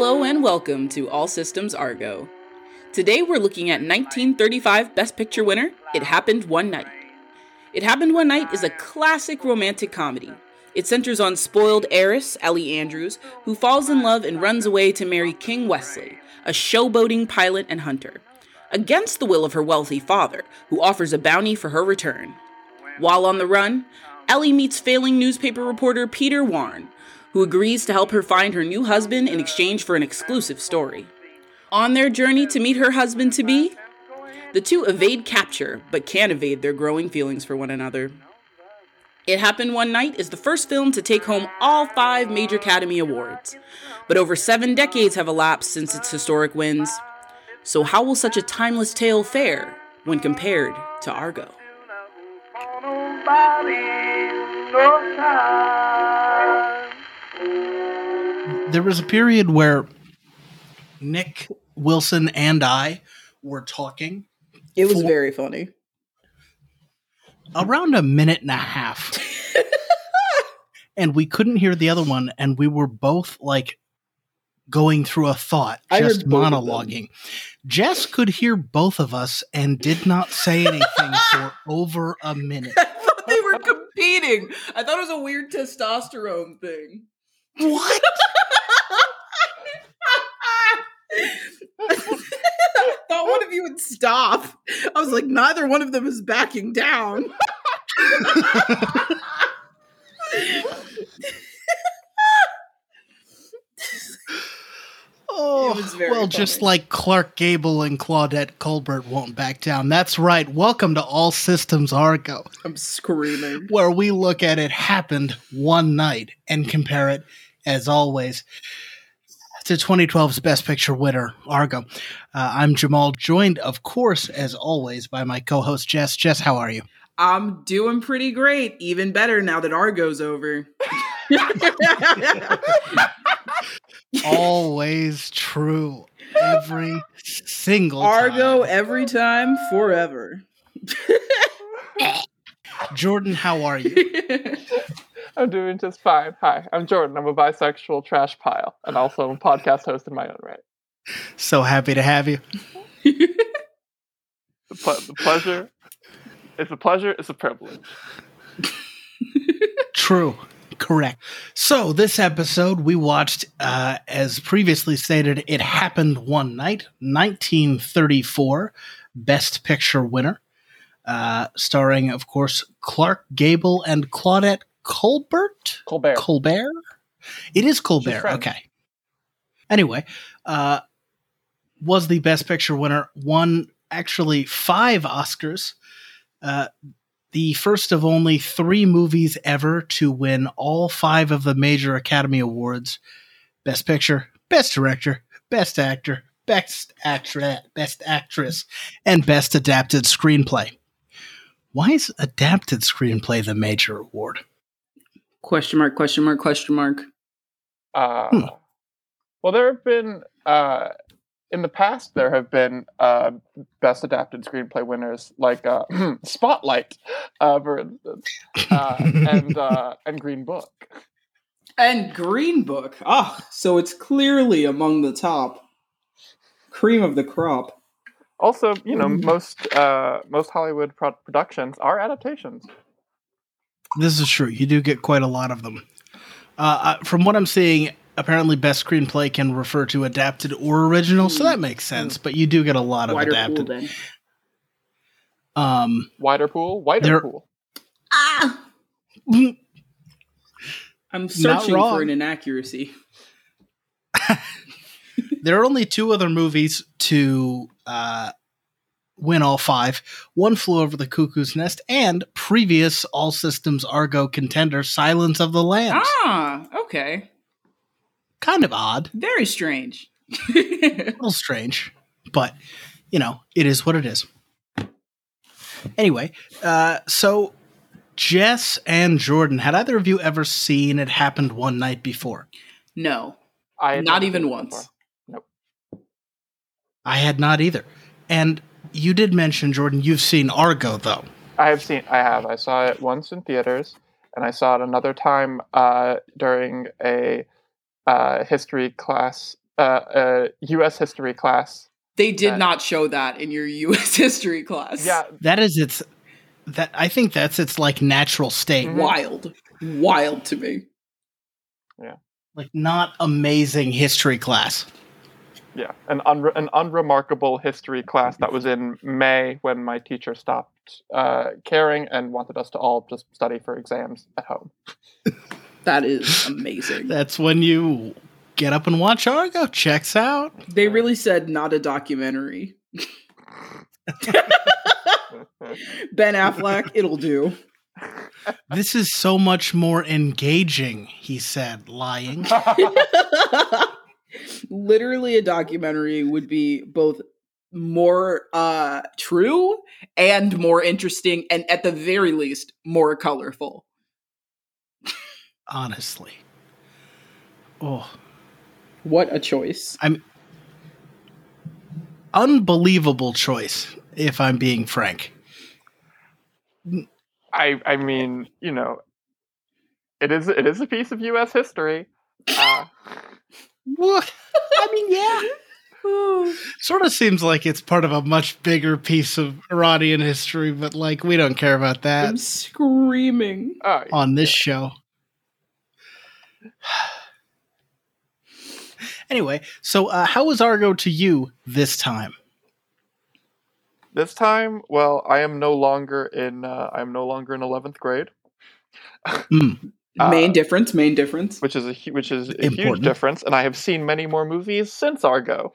Hello and welcome to All Systems Argo. Today we're looking at 1935 Best Picture winner, It Happened One Night. It Happened One Night is a classic romantic comedy. It centers on spoiled heiress, Ellie Andrews, who falls in love and runs away to marry King Wesley, a showboating pilot and hunter, against the will of her wealthy father, who offers a bounty for her return. While on the run, Ellie meets failing newspaper reporter Peter Warren, who agrees to help her find her new husband in exchange for an exclusive story. On their journey to meet her husband to be, the two evade capture, but can't evade their growing feelings for one another. It Happened One Night is the first film to take home all five major Academy Awards, but over seven decades have elapsed since its historic wins. So, how will such a timeless tale fare when compared to Argo? There was a period where Nick Wilson and I were talking It was very funny. around a minute and a half. and we couldn't hear the other one, and we were both like going through a thought, just both of them. monologuing. Jess could hear both of us and did not say anything for over a minute. I thought they were competing. I thought it was a weird testosterone thing. What? I thought one of you would stop. I was like, neither one of them is backing down. Oh, well, just like Clark Gable and Claudette Colbert won't back down. That's right. Welcome to All Systems Argo, I'm screaming. where we look at it happened one night and compare it, as always, to 2012's Best Picture winner, Argo. Uh, I'm Jamal, joined, of course, as always, by my co host, Jess. Jess, how are you? I'm doing pretty great. Even better now that Argo's over. Always true. Every single Argo time. every time, forever. Jordan, how are you? I'm doing just fine. Hi, I'm Jordan. I'm a bisexual trash pile and also a podcast host in my own right. So happy to have you. The, ple- the pleasure, it's a pleasure, it's a privilege. True. Correct. So, this episode we watched, uh, as previously stated, It Happened One Night, 1934, Best Picture winner, uh, starring, of course, Clark Gable and Claudette Colbert? Colbert. Colbert? It is Colbert. Okay. Anyway, uh, was the Best Picture winner, won actually five Oscars. Uh, the first of only three movies ever to win all five of the major Academy Awards Best Picture, Best Director, Best Actor, Best Actress, Best Actress, and Best Adapted Screenplay. Why is Adapted Screenplay the major award? Question mark, question mark, question mark. Uh, Hmm. Well, there have been, uh, in the past, there have been uh, best adapted screenplay winners like uh, Spotlight, uh, for instance, uh, and, uh, and Green Book. And Green Book. Ah, so it's clearly among the top. Cream of the crop. Also, you know, Mm. most uh, most Hollywood pro- productions are adaptations. This is true. You do get quite a lot of them. Uh, uh, from what I'm seeing, apparently best screenplay can refer to adapted or original, so that makes sense. But you do get a lot of Wider pool adapted. then. Um, Wider pool, wider There- pool. Ah! I'm searching for an inaccuracy. there are only two other movies to uh, win all five. One flew over the cuckoo's nest, and previous All Systems Argo contender, Silence of the Lambs. Ah, okay. Kind of odd, Very strange. a little strange, but you know, it is what it is. Anyway, uh, so Jess and Jordan, had either of you ever seen It Happened One Night before? no, I not even once. before. I had not either. And you did mention, Jordan, you've seen Argo, though. I have seen. I have. I saw it once in theaters, and I saw it another time uh, during a uh, history class uh, uh, U.S. history class. They did Uh, not show that in your U.S. history class. Yeah, That is its that I think that's its like natural state. Mhm. wild, wild to me. Yeah, like not amazing history class. Yeah, an unre- an unremarkable history class that was in May when my teacher stopped uh, caring and wanted us to all just study for exams at home. That is amazing. That's when you get up and watch Argo. Checks out. they really said not a documentary. Ben Affleck, it'll do. This is so much more engaging, he said, lying. Literally, a documentary would be both more uh true and more interesting, and at the very least, more colorful. Honestly. Oh, What a choice! i'm unbelievable choice, if I'm being frank. I I mean, you know, it is it is a piece of U.S. history. Uh, What? I mean, yeah. Sort of seems like it's part of a much bigger piece of Iranian history, but like we don't care about that I'm screaming. oh, on this show. anyway, so uh, how was Argo to you this time? This time, well, I am no longer in uh, I am no longer in eleventh grade, Mm, Uh, main difference. Main difference. which is a hu- which is a huge difference, and I have seen many more movies since Argo,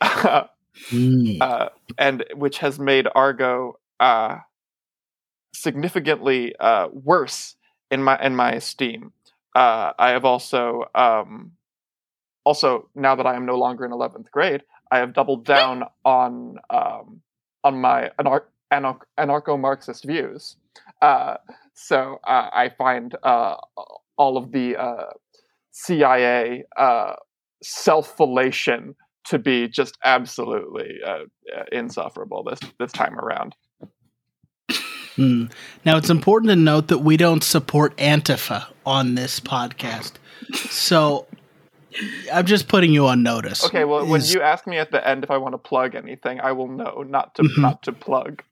mm. uh, and which has made Argo uh, significantly uh, worse in my in my esteem. Uh, I have also um, also now that I am no longer in eleventh grade, I have doubled down on um, on my anar- anar- anarcho-Marxist views. So uh, I find uh, all of the uh, CIA uh, self-fellation to be just absolutely uh, uh, insufferable this this time around. Mm. Now, it's important to note that we don't support Antifa on this podcast. So I'm just putting you on notice. Okay, well, when you ask me at the end if I want to plug anything, I will know not to Mhm. not to plug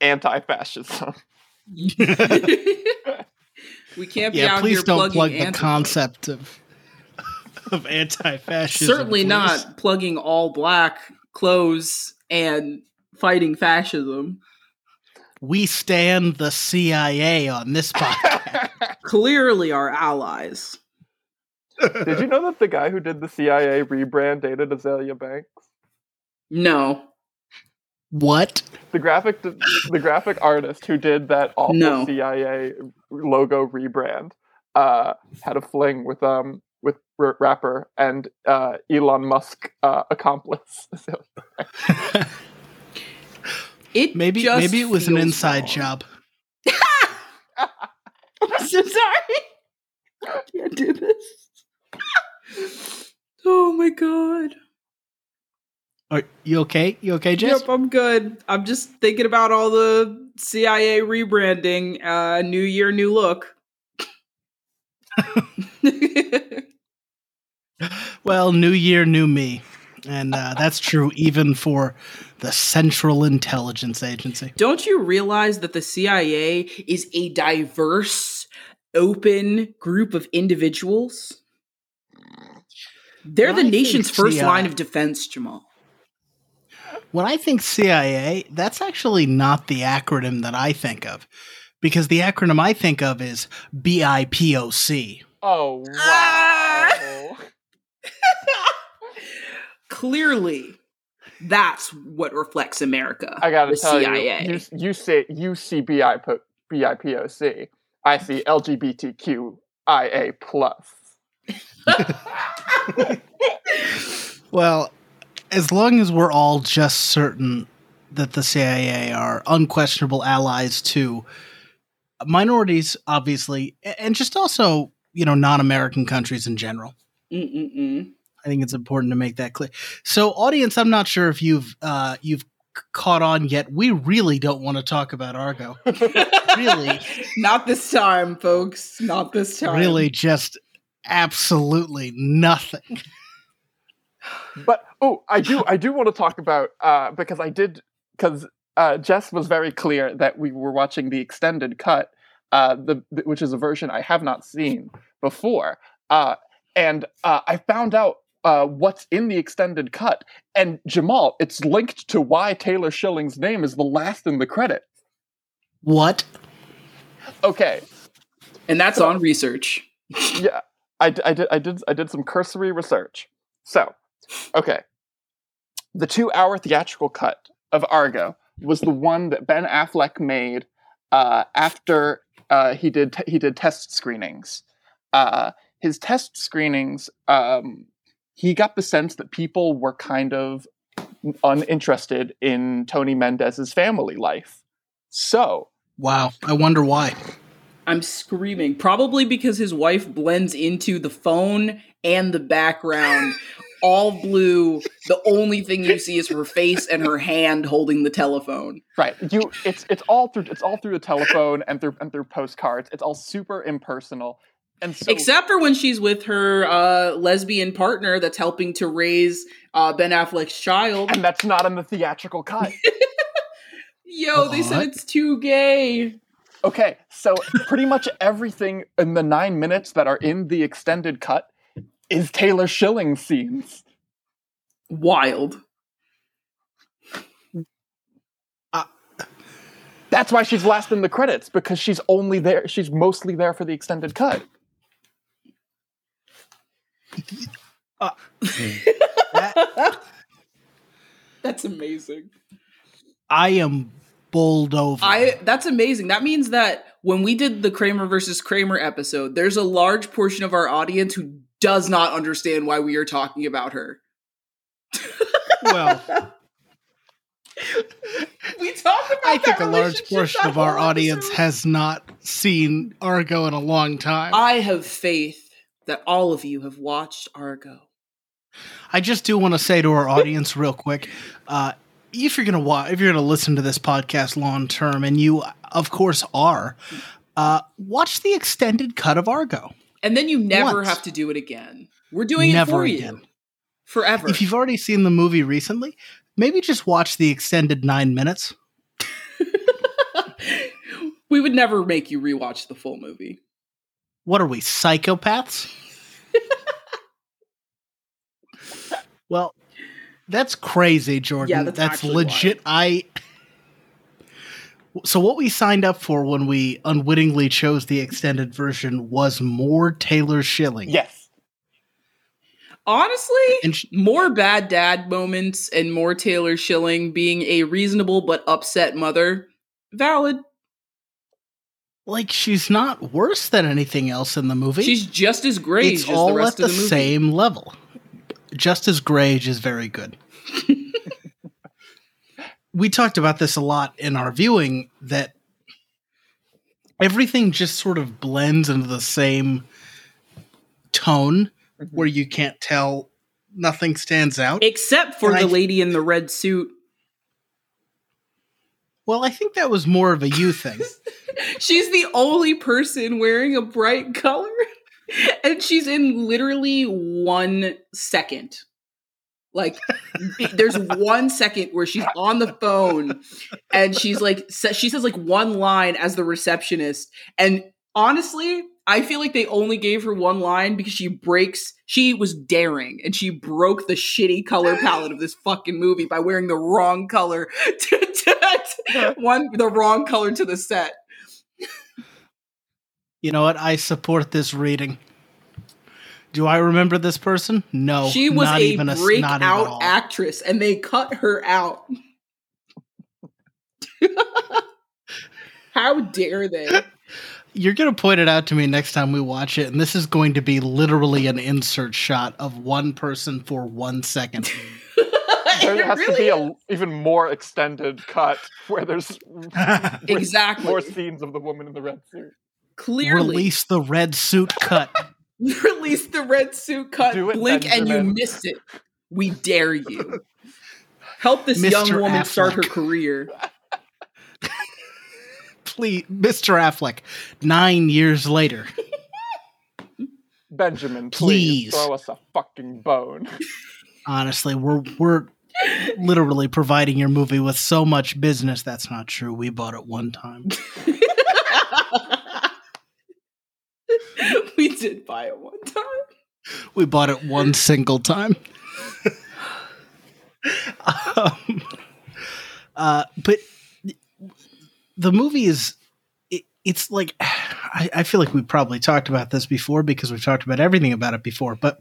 anti-fascism. we can't be yeah, out please here don't plugging plug the Antifa. concept of of anti-fascism. Certainly please. not plugging all black clothes and fighting fascism. We stand the CIA on this podcast. Clearly, our allies. Did you know that the guy who did the CIA rebrand dated Azealia Banks? No, what? The graphic the graphic artist who did that awful No. CIA logo rebrand uh, had a fling with um with r- rapper and uh, Elon Musk uh, accomplice. it Maybe just maybe it was an inside wrong. job. I'm so sorry. I can't do this. oh my god. Are you okay? You okay, Jess? Yep, I'm good. I'm just thinking about all the CIA rebranding. Uh, new year, new look. Well, new year, new me. And uh, that's true even for the Central Intelligence Agency. Don't you realize that the CIA is a diverse, open group of individuals? They're Well, the I nation's first CIA line of defense, Jamal. When I think CIA, that's actually not the acronym that I think of. Because the acronym I think of is BIPOC. oh wow! Ah! Clearly, that's what reflects America. I gotta tell CIA. you, you, you say you see BI po- BIPOC. I see LGBTQIA plus. Well, as long as we're all just certain that the CIA are unquestionable allies to minorities, obviously, and just also, you know, non American countries in general. Mm-mm-mm. I think it's important to make that clear. So, audience, I'm not sure if you've uh, you've caught on yet. We really don't want to talk about Argo. Really, Not this time, folks. Not this time. really, just absolutely nothing. But oh, I do I do want to talk about uh, because I did because uh, Jess was very clear that we were watching the extended cut, uh, the, the which is a version I have not seen before, uh, and uh, I found out uh, what's in the extended cut. And Jamal, it's linked to why Taylor Schilling's name is the last in the credit. What? Okay, And that's on research. yeah, I, I, did I did I did some cursory research. So, okay, the two-hour theatrical cut of Argo was the one that Ben Affleck made uh, after uh, he did t- he did test screenings. Uh, his test screenings, um, he got the sense that people were kind of uninterested in Tony Mendez's family life. So Wow. I wonder why. I'm screaming. Probably because his wife blends into the phone and the background. All blue. The only thing you see is her face and her hand holding the telephone. Right. You it's it's all through it's all through the telephone and through and through postcards. It's all super impersonal. And so Except for when she's with her uh, lesbian partner that's helping to raise uh, Ben Affleck's child. and that's not in the theatrical cut. Yo, they said it's too gay. Okay, so pretty much everything in the 9 minutes that are in the extended cut is Taylor Schilling scenes. Wild. Uh, that's why she's last in the credits because she's only there she's mostly there for the extended cut. That- uh, That's amazing. I am bowled over. I that's amazing. That means that when we did the Kramer versus Kramer episode, there's a large portion of our audience who does not understand why we are talking about her. well, We talked about I think a large portion of our whole audience episode. has not seen Argo in a long time. I have faith that all of you have watched Argo. I just do want to say to our audience real quick, uh, if you're gonna watch, if you're gonna listen to this podcast long term, and you of course are, uh, watch the extended cut of Argo. And then you never Once. have to do it again. We're doing Never it for again. you. Forever. If you've already seen the movie recently, maybe just watch the extended nine minutes. we would never make you rewatch the full movie. What are we, psychopaths? well, that's crazy, Jordan. Yeah, that's actually legit. I. So what we signed up for when we unwittingly chose the extended version was more Taylor Schilling. Yes. Honestly, And sh- more bad dad moments and more Taylor Schilling being a reasonable but upset mother. Valid. like she's not worse than anything else in the movie. She's just as great it's as all the rest at of the, the movie. same level. Just as Grage is very good. we talked about this a lot in our viewing that everything just sort of blends into the same tone Mhm. where you can't tell nothing stands out. Except for And the I- lady in the red suit. well, I think that was more of a you thing. She's the only person wearing a bright color. And she's in literally one second. Like, there's one second where she's on the phone and she's like, she says like one line as the receptionist. And honestly, I feel like they only gave her one line because she breaks, she was daring and she broke the shitty color palette of this fucking movie by wearing the wrong color to, to one, the wrong color to the set. you know what? I support this reading. Do I remember this person? No. she was not a even not breakout all. actress and they cut her out. How dare they? You're going to point it out to me next time we watch it, and this is going to be literally an insert shot of one person for one second. There has really to be is. a even more extended cut where there's exactly more scenes of the woman in the red suit. clearly Release the red suit cut. release the red suit cut Do it, blink and you miss it we dare you help this Mr. young woman start her career Please, Mr. Affleck, nine years later. Benjamin, please, Please. throw us a fucking bone. Honestly, we're we're literally providing your movie with so much business. That's not true. We bought it one time. we did buy it one time. We bought it one single time. um, uh, but the movie is it, it's like I, I feel like we probably talked about this before because we've talked about everything about it before, but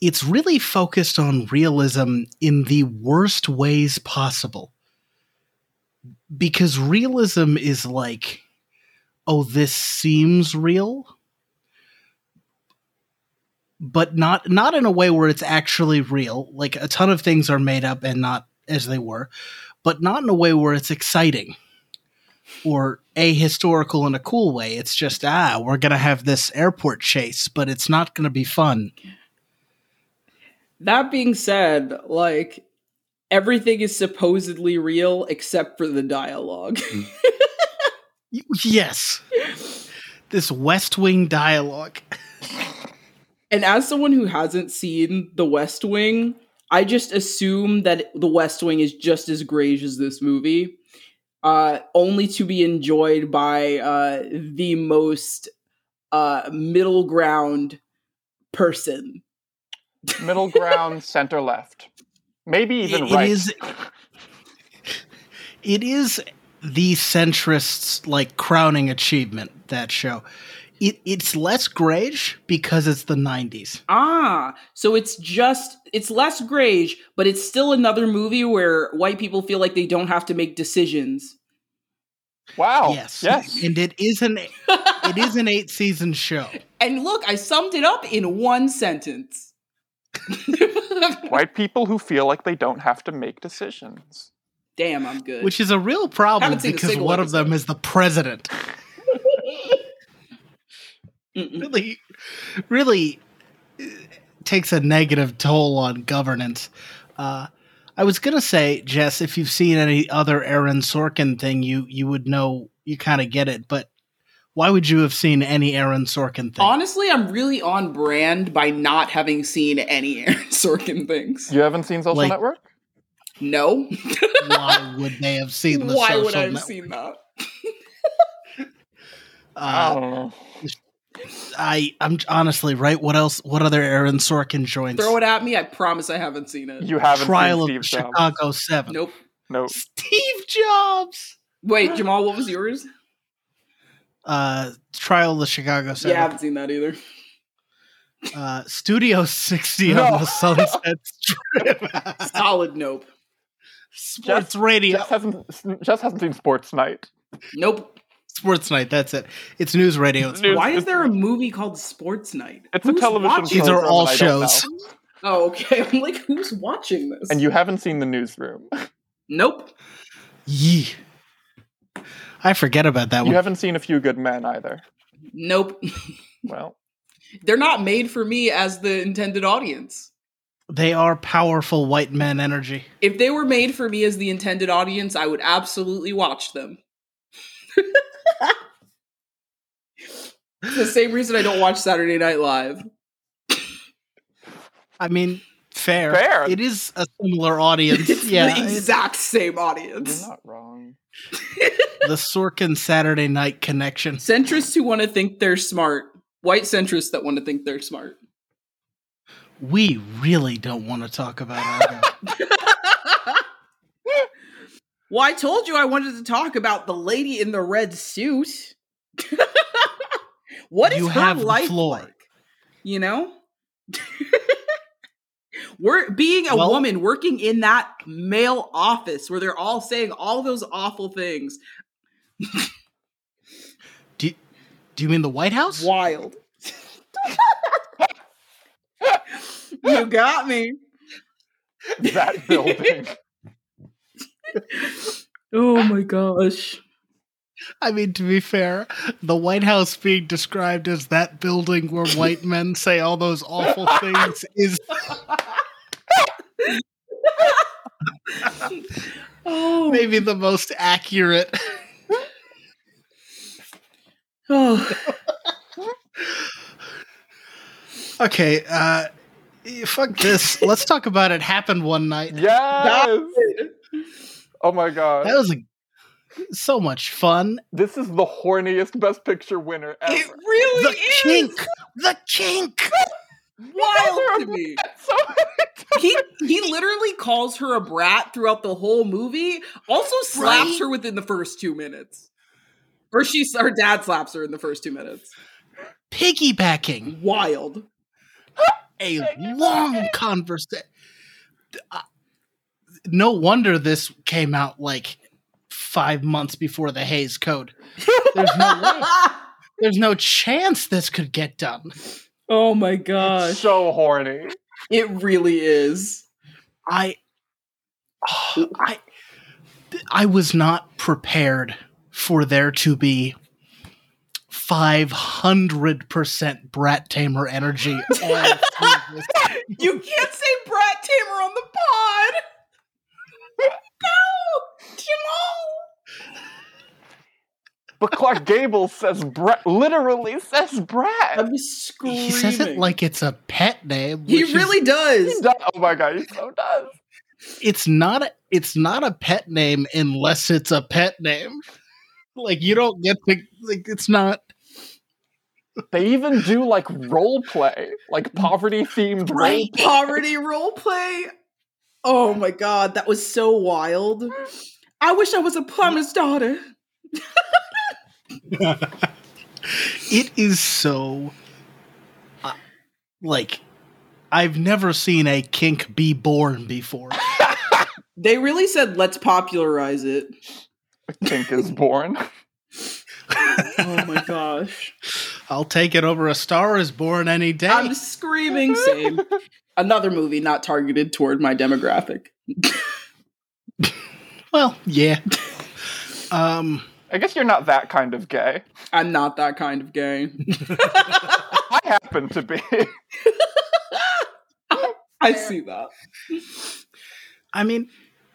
it's really focused on realism in the worst ways possible. Because realism is like, oh, this seems real, but not not in a way where it's actually real. Like a ton of things are made up and not as they were, but not in a way where it's exciting or ahistorical in a cool way. It's just ah, we're gonna have this airport chase, but it's not gonna be fun. That being said, like everything is supposedly real except for the dialogue. Y- Yes. This West Wing dialogue. and as someone who hasn't seen The West Wing, I just assume that The West Wing is just as great as this movie, uh, only to be enjoyed by uh, the most uh, middle ground person. Middle ground, center left. Maybe even It- it right. is- It is the centrists' like crowning achievement, that show. It, it's less grayish because it's the 90s. Ah, so it's just it's less Grage, but it's still another movie where white people feel like they don't have to make decisions. Wow. yes. Yes. And it is an it is an eight season show. And look, I summed it up in one sentence. White people who feel like they don't have to make decisions. Damn, I'm good. Which is a real problem Haven't seen a because single one of them is the president. Really, really uh, takes a negative toll on governance. Uh, I was gonna say, Jess, if you've seen any other Aaron Sorkin thing, you you would know you kind of get it. But why would you have seen any Aaron Sorkin thing? Honestly, I'm really on brand by not having seen any Aaron Sorkin things. You haven't seen Social Like- Network? No. why would they have seen the Why social would I have network? seen that? I Uh, don't know. I I'm honestly right. What else? What other Aaron Sorkin joints? Throw it at me. I promise I haven't seen it. You haven't Trial seen of Steve Jobs. Chicago Seven. Nope. Nope. Steve Jobs. Wait, Jamal, what was yours? Uh, Trial of the Chicago Seven. Yeah, I haven't seen that either. Uh, Studio 60 No. on the Sunset Strip. Solid nope. Sports Radio. Jess hasn't Jess hasn't seen Sports Night. Nope. Sports Night, that's it. It's news radio. It's News- Why is there a movie called Sports Night? It's a television watching These are all and I don't shows. Oh, okay. I'm like, who's watching this? And you haven't seen the newsroom. Nope. Yee. I forget about that You one. You haven't seen A Few Good Men either. Nope. Well, They're not made for me as the intended audience. They are powerful white men energy. If they were made for me as the intended audience, I would absolutely watch them. the same reason I don't watch Saturday Night Live. I mean, fair. Fair. It is a similar audience. It's yeah. the it's exact same you're audience. not wrong. the Sorkin Saturday night connection. Centrists who want to think they're smart. White centrists that want to think they're smart. We really don't want to talk about Argo. well, I told you I wanted to talk about the lady in the red suit. what is You her have life like? You know? We're being a Well- woman working in that male office where they're all saying all those awful things. do, do you mean the White House? Wild. You got me. That building. Oh my gosh. I mean, to be fair, the White House being described as that building where white men say all those awful things is Oh, maybe the most accurate. oh. Okay, uh, Eh, fuck this. Let's talk about it. Happened one night. Yes. Oh my god. That was a, so much fun. This is the horniest Best Picture winner ever. It really The is kink. The kink. wild to me. So He he literally calls her a brat throughout the whole movie. Also slaps Right? her within the first two minutes, or she her dad slaps her in the first two minutes. Piggybacking. Wild. A long conversation. Uh, no wonder this came out like five months before the Hays Code. There's no way. There's no chance this could get done. oh my gosh, so horny. it really is. I, I, I was not prepared for there to be five hundred percent Brat Tamer energy. all through this. You can't say Brat Tamer on the pod. No, Jamal. But Clark Gable says Brett literally says Brett. I'm screaming. He says it like it's a pet name. he which is- really does. He does- oh my god, he so does. it's not a, it's not a pet name unless it's a pet name. Like you don't get to like it's not They even do like role play, like poverty themed role Right. play. poverty role play. Oh my god, that was so wild. I wish I was a plumber's daughter. it is so uh, like I've never seen a kink be born before. They really said let's popularize it. A Kink is born. Oh my gosh. I'll take it over a star is born any day. I'm screaming same. Another movie not targeted toward my demographic. well, yeah. um I guess you're not that kind of gay. I'm not that kind of gay. I happen to be. I see that. I mean,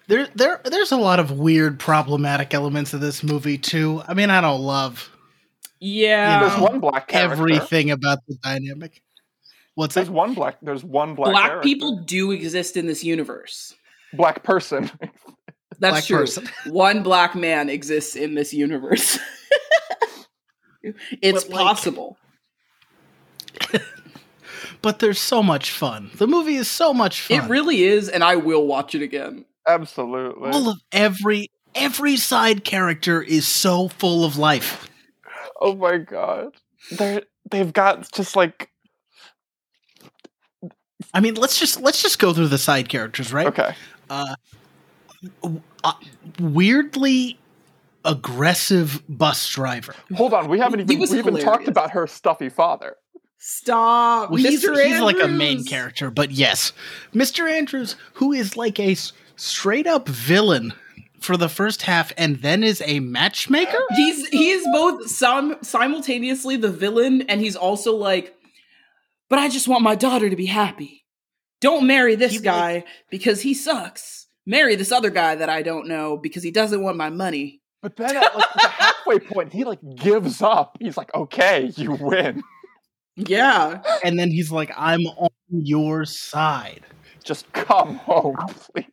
there there there's a lot of weird problematic elements of this movie too. I mean, I don't love Yeah. There's one black character. everything about the dynamic. What's There's that? one black. There's one black. Black character. people do exist in this universe. Black person. That's Black true. person. One black man exists in this universe. it's But, like- possible. But there's so much fun. The movie is so much fun. It really is, and I will watch it again. Absolutely. all of every every side character is so full of life. oh my god. They're they've got just like I mean, let's just let's just go through the side characters, right? okay. Uh, uh, weirdly aggressive bus driver. Hold on. We haven't even was we even talked about her stuffy father. Stop, Well, he's, Mr. he's like a main character, but yes, Mr. Andrews, who is like a s- straight up villain for the first half, and then is a matchmaker. He's he is both sim- simultaneously the villain, and he's also like, but I just want my daughter to be happy. Don't marry this He, like- guy because he sucks. Marry this other guy that I don't know because he doesn't want my money. But then at like the halfway point, he like gives up. He's like, "Okay, you win. Yeah. And then he's like, "I'm on your side." Just come home, please.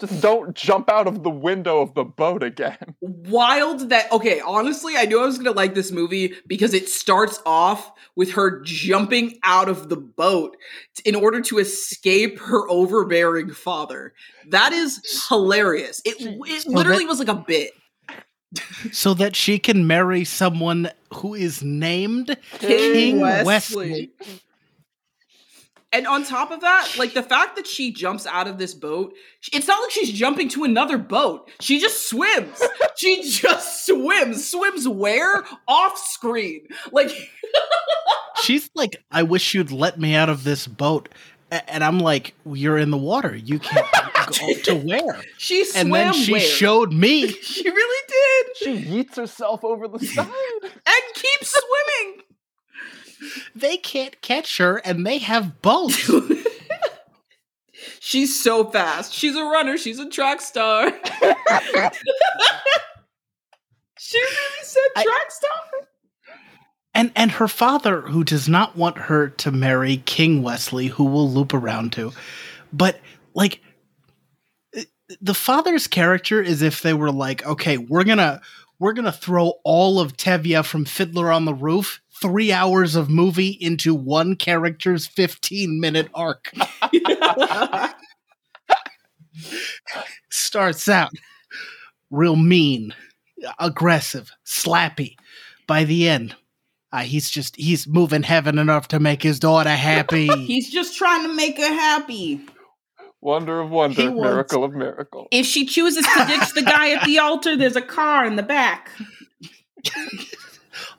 Just don't jump out of the window of the boat again." wild that okay honestly i knew i was gonna like this movie because it starts off with her jumping out of the boat t- in order to escape her overbearing father that is hilarious it, it So literally that- was like a bit so that she can marry someone who is named king, King wesley. Wesley. And on top of that like the fact that she jumps out of this boat it's not like she's jumping to another boat she just swims she just swims swims where off screen like She's like, "I wish you'd let me out of this boat," and I'm like, "You're in the water. You can't go to where?" She swam And then she where? showed me. She really did, She yeets herself over the side. and keeps swimming. They can't catch her, and they have boats. She's so fast. She's a runner. She's a track star. she really said I- track star. and and her father who does not want her to marry King Wesley who will loop around to but like the father's character is if they were like okay we're going to we're going to throw all of Tevye from Fiddler on the Roof 3 hours of movie into one character's 15 minute arc starts out real mean aggressive slappy by the end uh, he's just he's moving heaven enough to make his daughter happy. He's just trying to make her happy. Wonder of wonder, He wants- miracle of miracle. If she chooses to ditch the guy at the altar, there's a car in the back.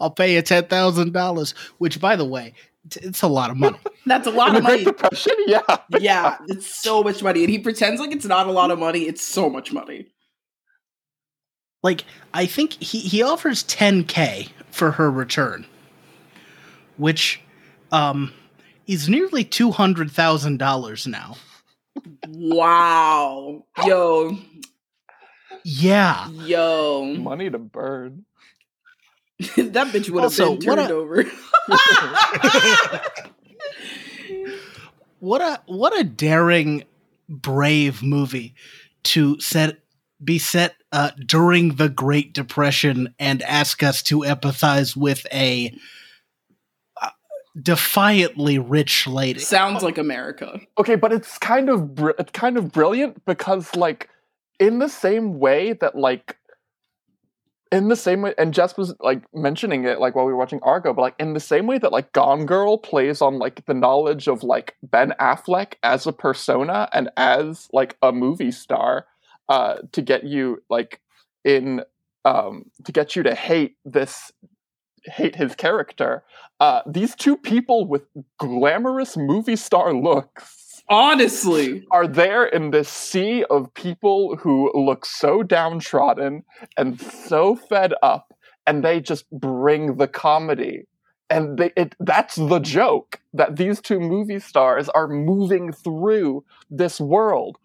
I'll pay you ten thousand dollars, which, by the way, t- it's a lot of money. That's a lot In the of Great money. Depression, yeah. Yeah, it's so much money. And he pretends like it's not a lot of money. It's so much money. like I think he he offers ten k for her return, which um is nearly two hundred thousand dollars now. Wow. Yo, Yeah, yo. Money to burn. that bitch would have Also, been what turned a- over. what a what a daring, brave movie to set be set uh, during the Great Depression and ask us to empathize with a uh, defiantly rich lady. Sounds like America. Okay, but it's kind of br- it's kind of brilliant because like in the same way that like in the same way and Jess was like mentioning it like while we were watching Argo, but like in the same way that like Gone Girl plays on like the knowledge of like Ben Affleck as a persona and as like a movie star uh to get you like in um to get you to hate this hate his character. Uh these two people with glamorous movie star looks Honestly. are there in this sea of people who look so downtrodden and so fed up and they just bring the comedy and they, it, that's the joke that these two movie stars are moving through this world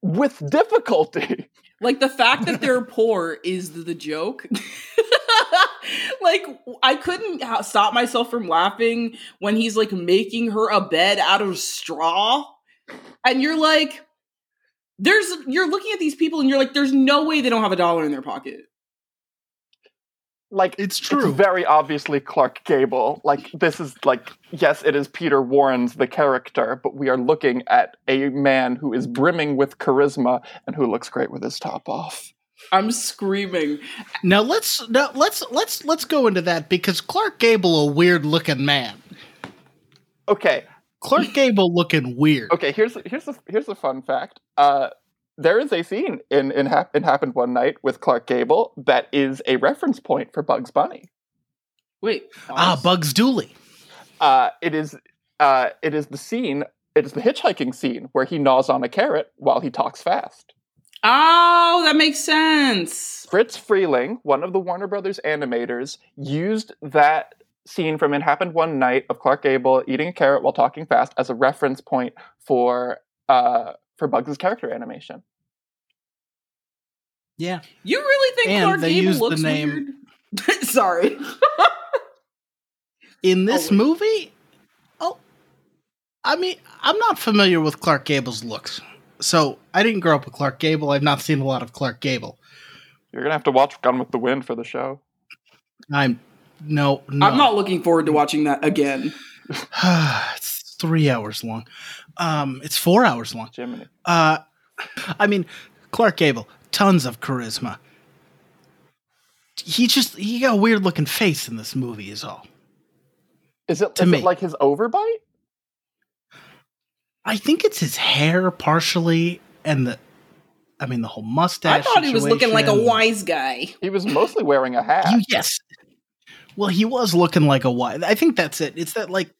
with difficulty Like the fact that they're poor is the joke. like I couldn't ha- stop myself from laughing when he's like making her a bed out of straw, and you're like, "There's." You're looking at these people, and you're like, "There's no way they don't have a dollar in their pocket." like It's true. It's very obviously Clark Gable. Like this is like yes, it is Peter Warren's the character, but we are looking at a man who is brimming with charisma and who looks great with his top off. I'm screaming. Now let's now let's let's let's go into that because Clark Gable, a weird looking man. Okay, Clark Gable looking weird. okay. Here's here's a here's a fun fact. Uh, there is a scene in in, Hap- in Happened One Night with Clark Gable that is a reference point for Bugs Bunny. Wait. Ah, pause. Bugs Dooley. Uh, it is uh, it is the scene. It is the hitchhiking scene where he gnaws on a carrot while he talks fast. Oh, that makes sense. Friz Freleng, one of the Warner Brothers animators, used that scene from It Happened One Night of Clark Gable eating a carrot while talking fast as a reference point for uh, for Bugs' character animation. Yeah. You really think And Clark they Gable used the looks name- weird? Sorry. In this wait. movie, oh, I mean, I'm not familiar with Clark Gable's looks. So I didn't grow up with Clark Gable. I've not seen a lot of Clark Gable. You're gonna have to watch Gone with the Wind for the show. I'm no, no. I'm not looking forward to watching that again. it's three hours long. Um, it's four hours long. Jiminy. Uh, I mean, Clark Gable, tons of charisma. He just he got a weird looking face in this movie, is all. Is it, To is me. it like his overbite? I think it's his hair partially, and the, I mean, the whole mustache. I thought he was looking like a wise guy. He was mostly wearing a hat. You, yes. Well, he was looking like a wise. I think that's it. It's that like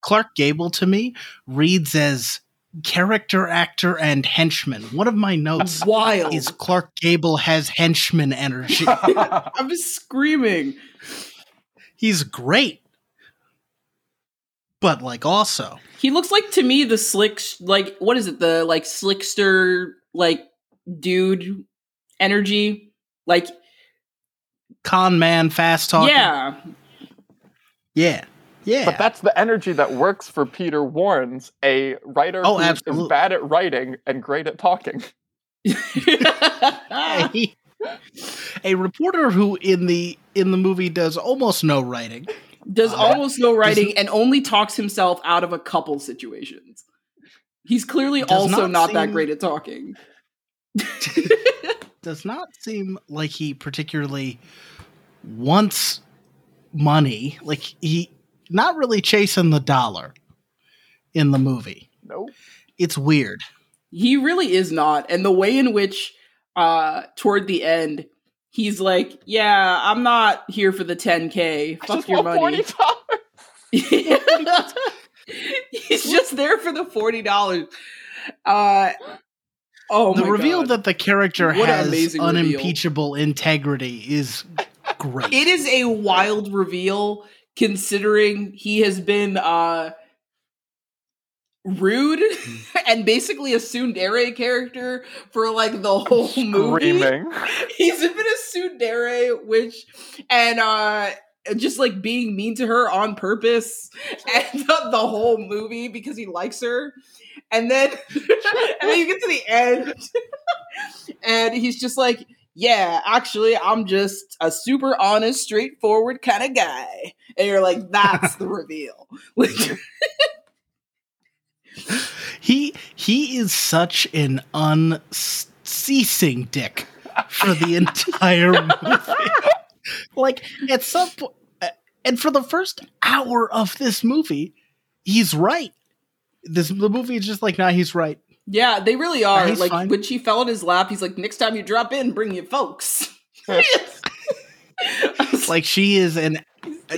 Clark Gable to me reads as character actor and henchman. One of my notes Wild. is Clark Gable has henchman energy. I'm screaming. He's great. But like also, He looks like to me the slick, like what is it? The like slickster, like dude energy. Like con man, fast talking. yeah, Yeah. Yeah. But that's the energy that works for Peter Warnes, a writer Oh, who is absolutely. bad at writing and great at talking. a, a reporter who in the in the movie does almost no writing. Does Uh, almost no writing doesn't- and only talks himself out of a couple situations. He's clearly also not not, that great at talking. Does not seem like he particularly wants money. Like he not really chasing the dollar in the movie. Nope. It's weird. He really is not. And the way in which uh toward the end he's like, "Yeah, I'm not here for the 10k. I Fuck just your want money." $40. he's just there for the $40. Uh Oh the my reveal God. that the character What has amazing reveal. unimpeachable integrity is great. it is a wild reveal considering he has been uh rude and basically a tsundere character for like the whole movie Screaming. he's been a tsundere which and uh just like being mean to her on purpose and the, the whole movie because he likes her. And then and then you get to the end and he's just like yeah actually i'm just a super honest straightforward kind of guy. And you're like that's the reveal. Like He he is such an unceasing dick for the entire movie. Like at some point, and for the first hour of this movie, he's right. This the movie is just like, nah, he's right. yeah they really are He's like fine. when she fell in his lap he's like next time you drop in bring your folks Like she is an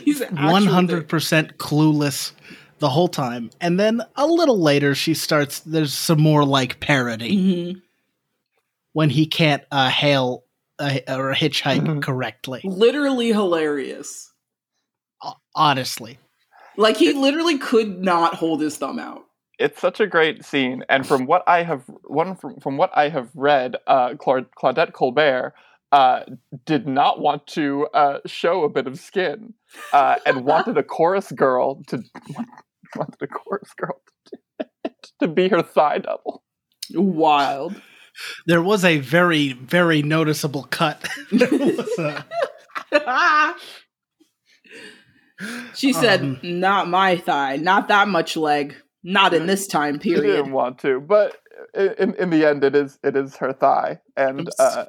He's one hundred percent clueless the whole time, and then a little later she starts. There's some more like parody. Mhm. when he can't uh, hail uh, or hitchhike Mhm. correctly. literally hilarious Ho- Honestly, like he literally could not hold his thumb out It's such a great scene, and from what I have one from, from what I have read, uh, Claud- Claudette Colbert uh, did not want to uh, show a bit of skin, uh, and wanted a chorus girl to wanted a chorus girl to, to be her thigh double. wild there was a very, very noticeable cut. A- she said Um, not my thigh not that much leg not in this time She period didn't want to, but in in the end, it is it is her thigh, and i'm uh,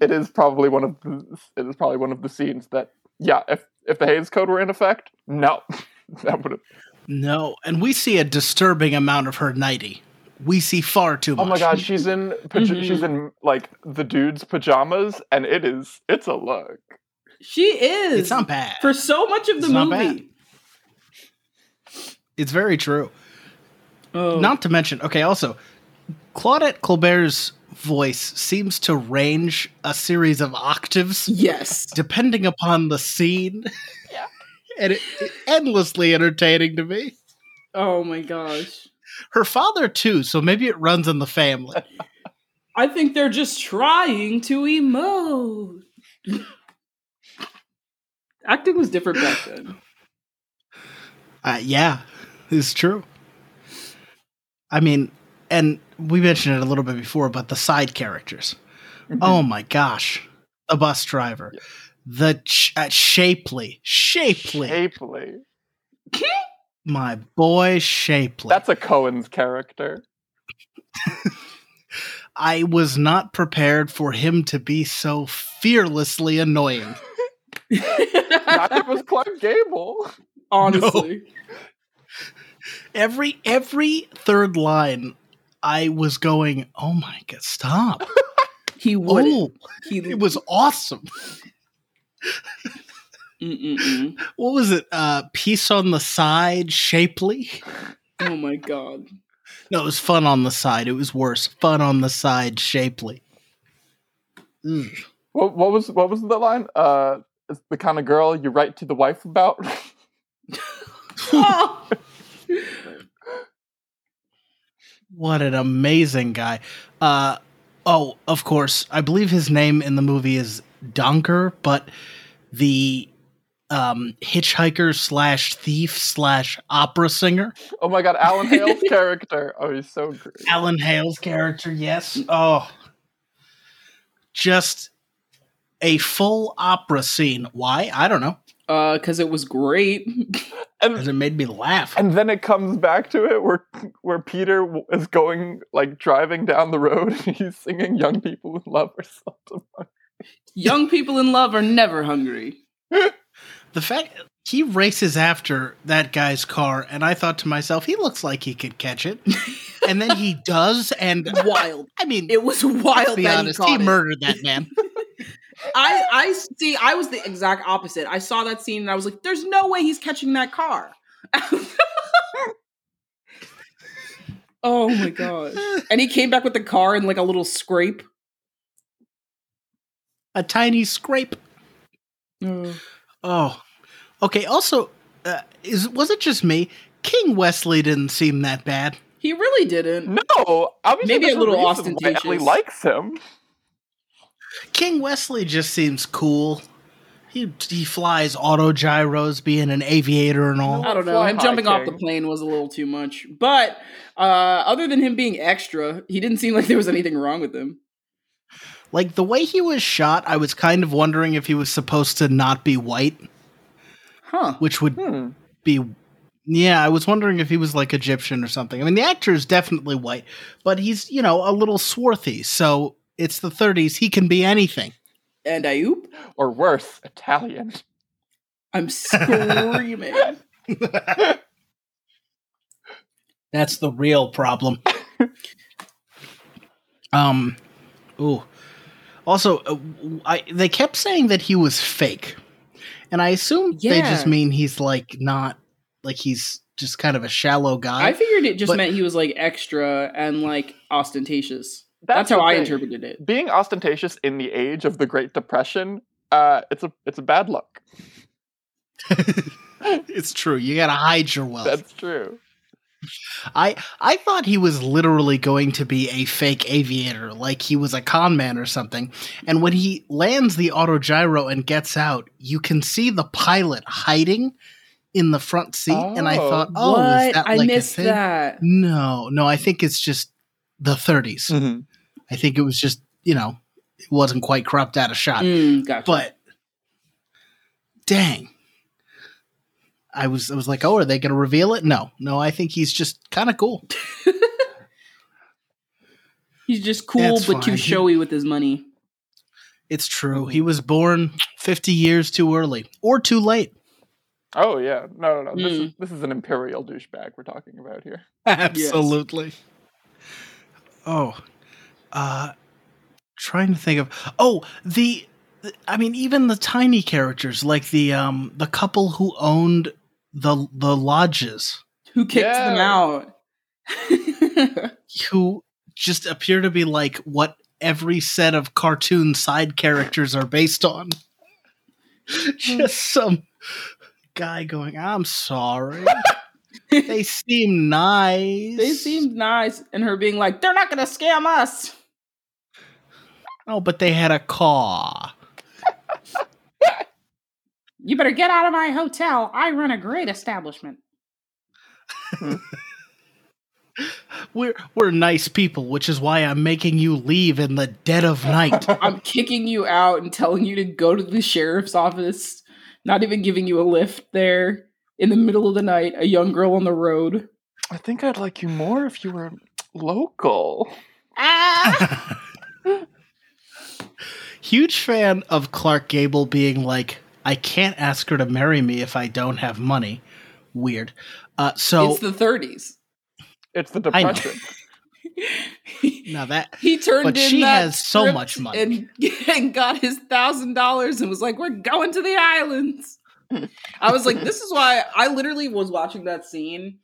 it is probably one of the it is probably one of the scenes that yeah if if the Hays Code were in effect, no, that would have. no, and we see a disturbing amount of her nighty. We see far too much. Oh my god, she's in paj- she's in like the dude's pajamas, and it is it's a look. she is It's not bad. for so much of the It's not movie It's very true. oh Not to mention, okay, also, Claudette Colbert's voice seems to range a series of octaves yes depending upon the scene. Yeah. and it, it- endlessly entertaining to me. oh my gosh Her father too, so maybe it runs in the family. i think they're just trying to emote acting was different back then Uh, yeah, it's true. I mean, and we mentioned it a little bit before, but the side characters. Oh my gosh, the bus driver, the ch- uh, Shapeley, Shapeley, Shapeley. My boy Shapeley. That's a Cohen's character. I was not prepared for him to be so fearlessly annoying. Neither was Clark Gable. honestly Every every third line, I was going, "Oh my god, stop!" he would Oh, he it was awesome. Mm-mm-mm. what was it? Uh, piece on the side, shapeley. oh my god No, it was fun on the side. It was worse. Fun on the side, shapeley. Ugh. What, what was what was the line? Uh, it's the kind of girl you write to the wife about. Oh. What an amazing guy. Uh, oh, of course. I believe his name in the movie is Donker, but the um, hitchhiker slash thief slash opera singer. Oh my god, Alan Hale's character. Oh, he's so great. Alan Hale's character, yes. Oh, just a full opera scene. Why? I don't know. Uh, because it was great. Because it made me laugh. And then it comes back to it where where Peter is going like driving down the road and he's singing "Young People in Love" or something. Young people in love are never hungry. The fact he races after that guy's car, and I thought to myself, he looks like he could catch it, and then he does, and Wild. I mean, It was wild be that honest, he he murdered that man. I I see. I was the exact opposite. I saw that scene and I was like, "There's no way he's catching that car." oh my gosh! And he came back with the car and like a little scrape. a tiny scrape. Oh, okay. Also, uh, is was it just me? King Westley didn't seem that bad. He really didn't. No, obviously Maybe a there's little reason why Ellie likes him. King Westley just seems cool. He he flies auto gyros, being an aviator and all. I don't know. Him high, jumping off the plane was a little too much. But uh, other than him being extra, he didn't seem like there was anything wrong with him. Like the way he was shot, I was kind of wondering if he was supposed to not be white, Huh. which would Hmm. be. Yeah, I was wondering if he was like Egyptian or something. I mean, the actor is definitely white, but he's you know a little swarthy. So it's the 30s. He can be anything. And Ayub, Or worse, Italian. I'm screaming. That's the real problem. um, ooh. Also, uh, I they kept saying that he was fake, and I assume they just mean he's like not like he's just kind of a shallow guy. I figured it just But- meant he was like extra and like ostentatious. That's, how I thing. interpreted it. Being ostentatious in the age of the Great Depression, uh, it's a it's a bad look. it's true. You gotta hide your wealth. That's true. I I thought he was literally going to be a fake aviator, like he was a con man or something. And when he lands the autogyro and gets out, you can see the pilot hiding in the front seat. And I Oh. thought, oh, what? is that I like a missed thing? that. No, no, I think it's just the 30s. Mm-hmm. I think it was just you know it wasn't quite cropped out of shot, Mm, gotcha. but dang. I was I was like, oh, are they going to reveal it? No, no. I think he's just kind of cool. He's just cool That's but too fine. showy with his money. It's true. He was born 50 years too early or too late. Oh yeah, no, no, no. This Mm. is this is an imperial douchebag we're talking about here. Absolutely. Oh, uh, trying to think of. Oh, the. I mean, even the tiny characters, like the um the couple who owned the the lodges, Who kicked them out? who just appear to be like what every set of cartoon side characters are based on. just some guy going, "I'm sorry." they seem nice. they seemed nice, and her being like, "They're not gonna scam us." Oh, but they had a car. You better get out of my hotel. I run a great establishment. We're we're nice people, which is why I'm making you leave in the dead of night. I'm kicking you out and telling you to go to the sheriff's office. Not even giving you a lift there in the middle of the night. A young girl on the road. I think I'd like you more if you were local. Ah! Huge fan of Clark Gable being like, I can't ask her to marry me if I don't have money. Weird. Uh, so it's the 30s. It's the depression. now that he turned But in she that has so much money. and, and got his thousand dollars and was like, "We're going to the islands." I was like, "This is why." I literally was watching that scene,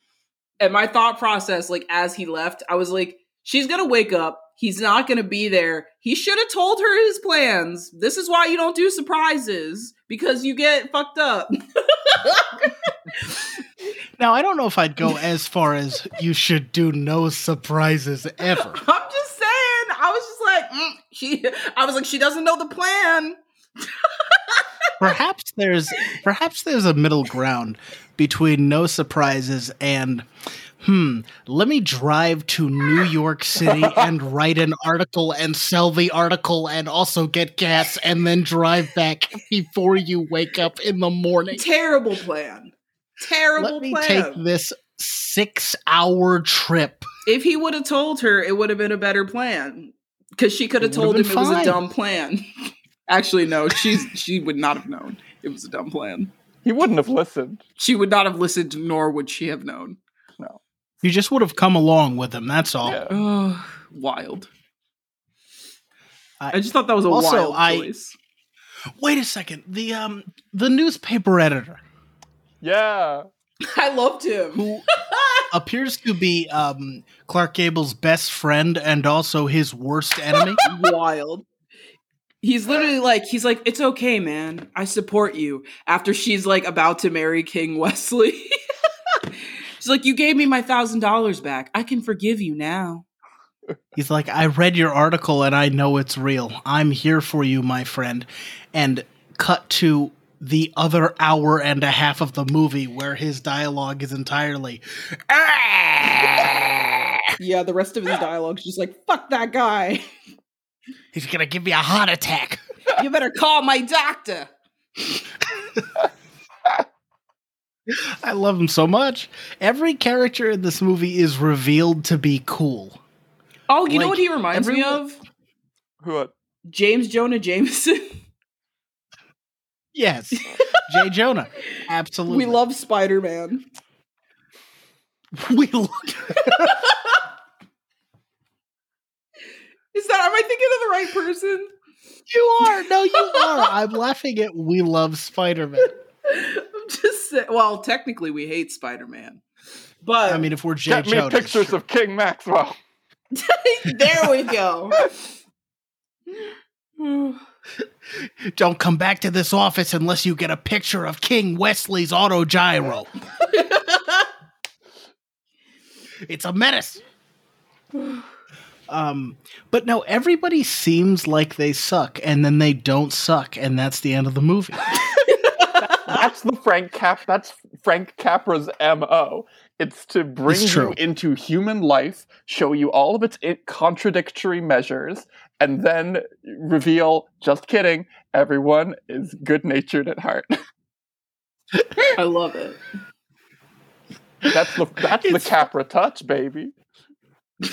and my thought process, like as he left, I was like, "She's gonna wake up. He's not gonna be there. He should have told her his plans. This is why you don't do surprises because you get fucked up." now I don't know if I'd go as far as you should do no surprises ever. I'm just saying. I was just like, mm, she. I was like, she doesn't know the plan. perhaps there's perhaps there's a middle ground between no surprises and hmm, let me drive to New York City and write an article and sell the article and also get gas and then drive back before you wake up in the morning. Terrible plan. Terrible Let me plan. take this six hour trip. if he would have told her, it would have been a better plan. Because she could have told him been it was a dumb plan. Actually, no, she's she would not have known it was a dumb plan. He wouldn't have listened. She would not have listened, nor would she have known. You just would have come along with him, that's all. Yeah. Oh, wild. I- I, just thought that was a Also, wild I- choice. Wait a second. The um the newspaper editor Yeah. I loved him. who appears to be um Clark Gable's best friend and also his worst enemy. wild. He's literally like, he's like, it's okay, man. I support you. After she's like about to marry King Westley. she's like, you gave me my thousand dollars back. I can forgive you now. He's like, I read your article and I know it's real. I'm here for you, my friend. And cut to the other hour and a half of the movie where his dialogue is entirely. "Ah!" Yeah, the rest of his dialogue's just like, fuck that guy. He's gonna give me a heart attack. You better call my doctor. I love him so much. Every character in this movie is revealed to be cool. Oh, you know what he reminds me of? Who? uh, James Jonah Jameson. Yes, J. Jonah. Absolutely. we love Spider Man. we love. Is that, am I thinking of the right person? You are. No, you are. I'm laughing at We Love Spider Man. I'm just saying. Well, technically, we hate Spider Man, but I mean, if we're Jay Get me pictures true. of King Maxwell. there we go. Don't come back to this office unless you get a picture of King Westley's auto gyro. It's a menace. Um, but no, everybody seems like they suck, and then they don't suck, and that's the end of the movie. That's the Frank Cap. That's Frank Capra's mo. It's to bring It's you into human life, show you all of its contradictory measures, and then reveal. Just kidding. Everyone is good natured at heart. I love it. That's the that's the Capra touch, baby.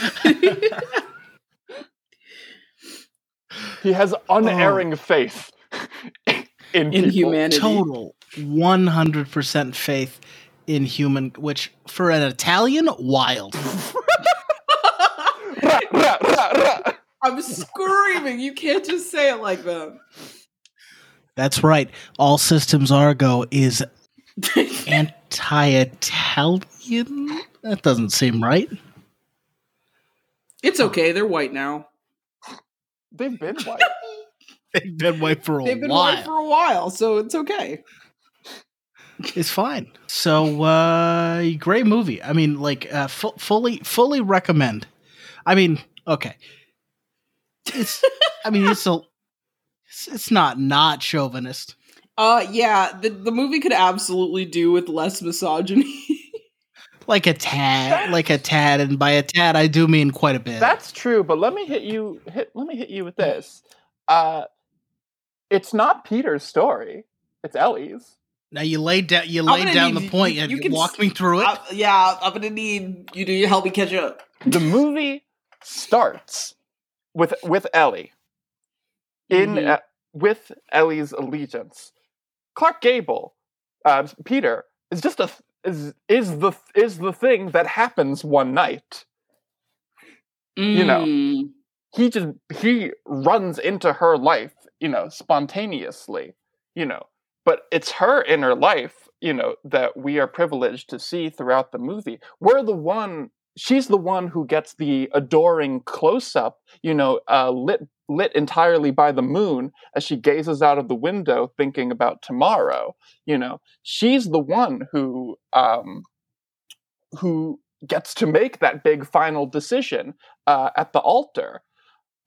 He has oh. unerring faith in, In humanity. Total 100% faith in human, which for an Italian, wild. I'm screaming. You can't just say it like that. That's right. All Systems Argo is anti-Italian. That doesn't seem right. it's okay. They're white now. They've been white. They've been white for a They've been while. white for a while, so it's okay. It's fine. So, uh, great movie. I mean, like, uh, fu- fully, fully recommend. I mean, okay. It's, I mean, it's a, it's, it's not not chauvinist. Uh, yeah, the the movie could absolutely do with less misogyny. Like a tad, like a tad, and by a tad, I do mean quite a bit. That's true, but let me hit you hit let me hit you with this. Uh it's not Peter's story. It's Ellie's. Now you laid down, you laid down need the point, you- and you can walk s- me through it. Uh, yeah, I'm gonna need you to help me catch up. The movie starts with with Ellie in Mhm. uh, with Ellie's allegiance. Clark Gable, uh, Peter is just a is is the is the thing that happens one night. You know. Mm. he just he runs into her life you know spontaneously you know but it's her inner life you know that we are privileged to see throughout the movie. We're the one she's the one who gets the adoring close up you know uh, lit lit entirely by the moon as she gazes out of the window thinking about tomorrow you know. She's the one who um who gets to make that big final decision uh, at the altar.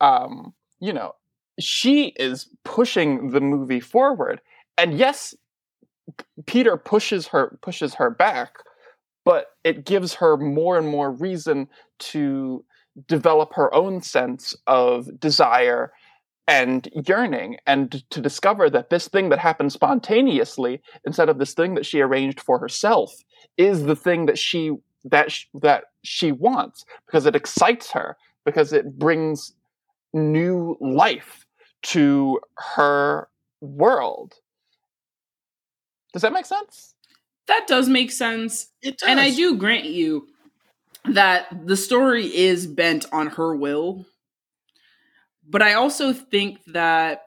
Um, you know, she is pushing the movie forward. And yes, Peter pushes her pushes her back, but it gives her more and more reason to develop her own sense of desire and yearning and to discover that this thing that happened spontaneously instead of this thing that she arranged for herself is the thing that she that sh- that she wants because it excites her because it brings new life to her world does that make sense That does make sense. It does. And I do grant you that the story is bent on her will. But I also think that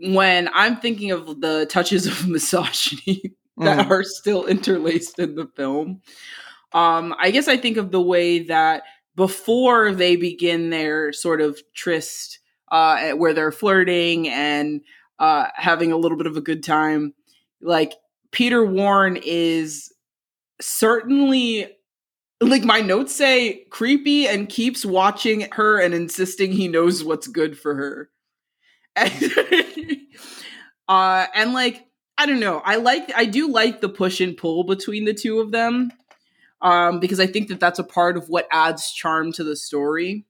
when I'm thinking of the touches of misogyny that Mhm. are still interlaced in the film, um, I guess I think of the way that before they begin their sort of tryst, uh, where they're flirting and uh, having a little bit of a good time, like Peter Warren is certainly like my notes say creepy and keeps watching her and insisting he knows what's good for her. uh and like I don't know. I like I do like the push and pull between the two of them. Um because I think that that's a part of what adds charm to the story.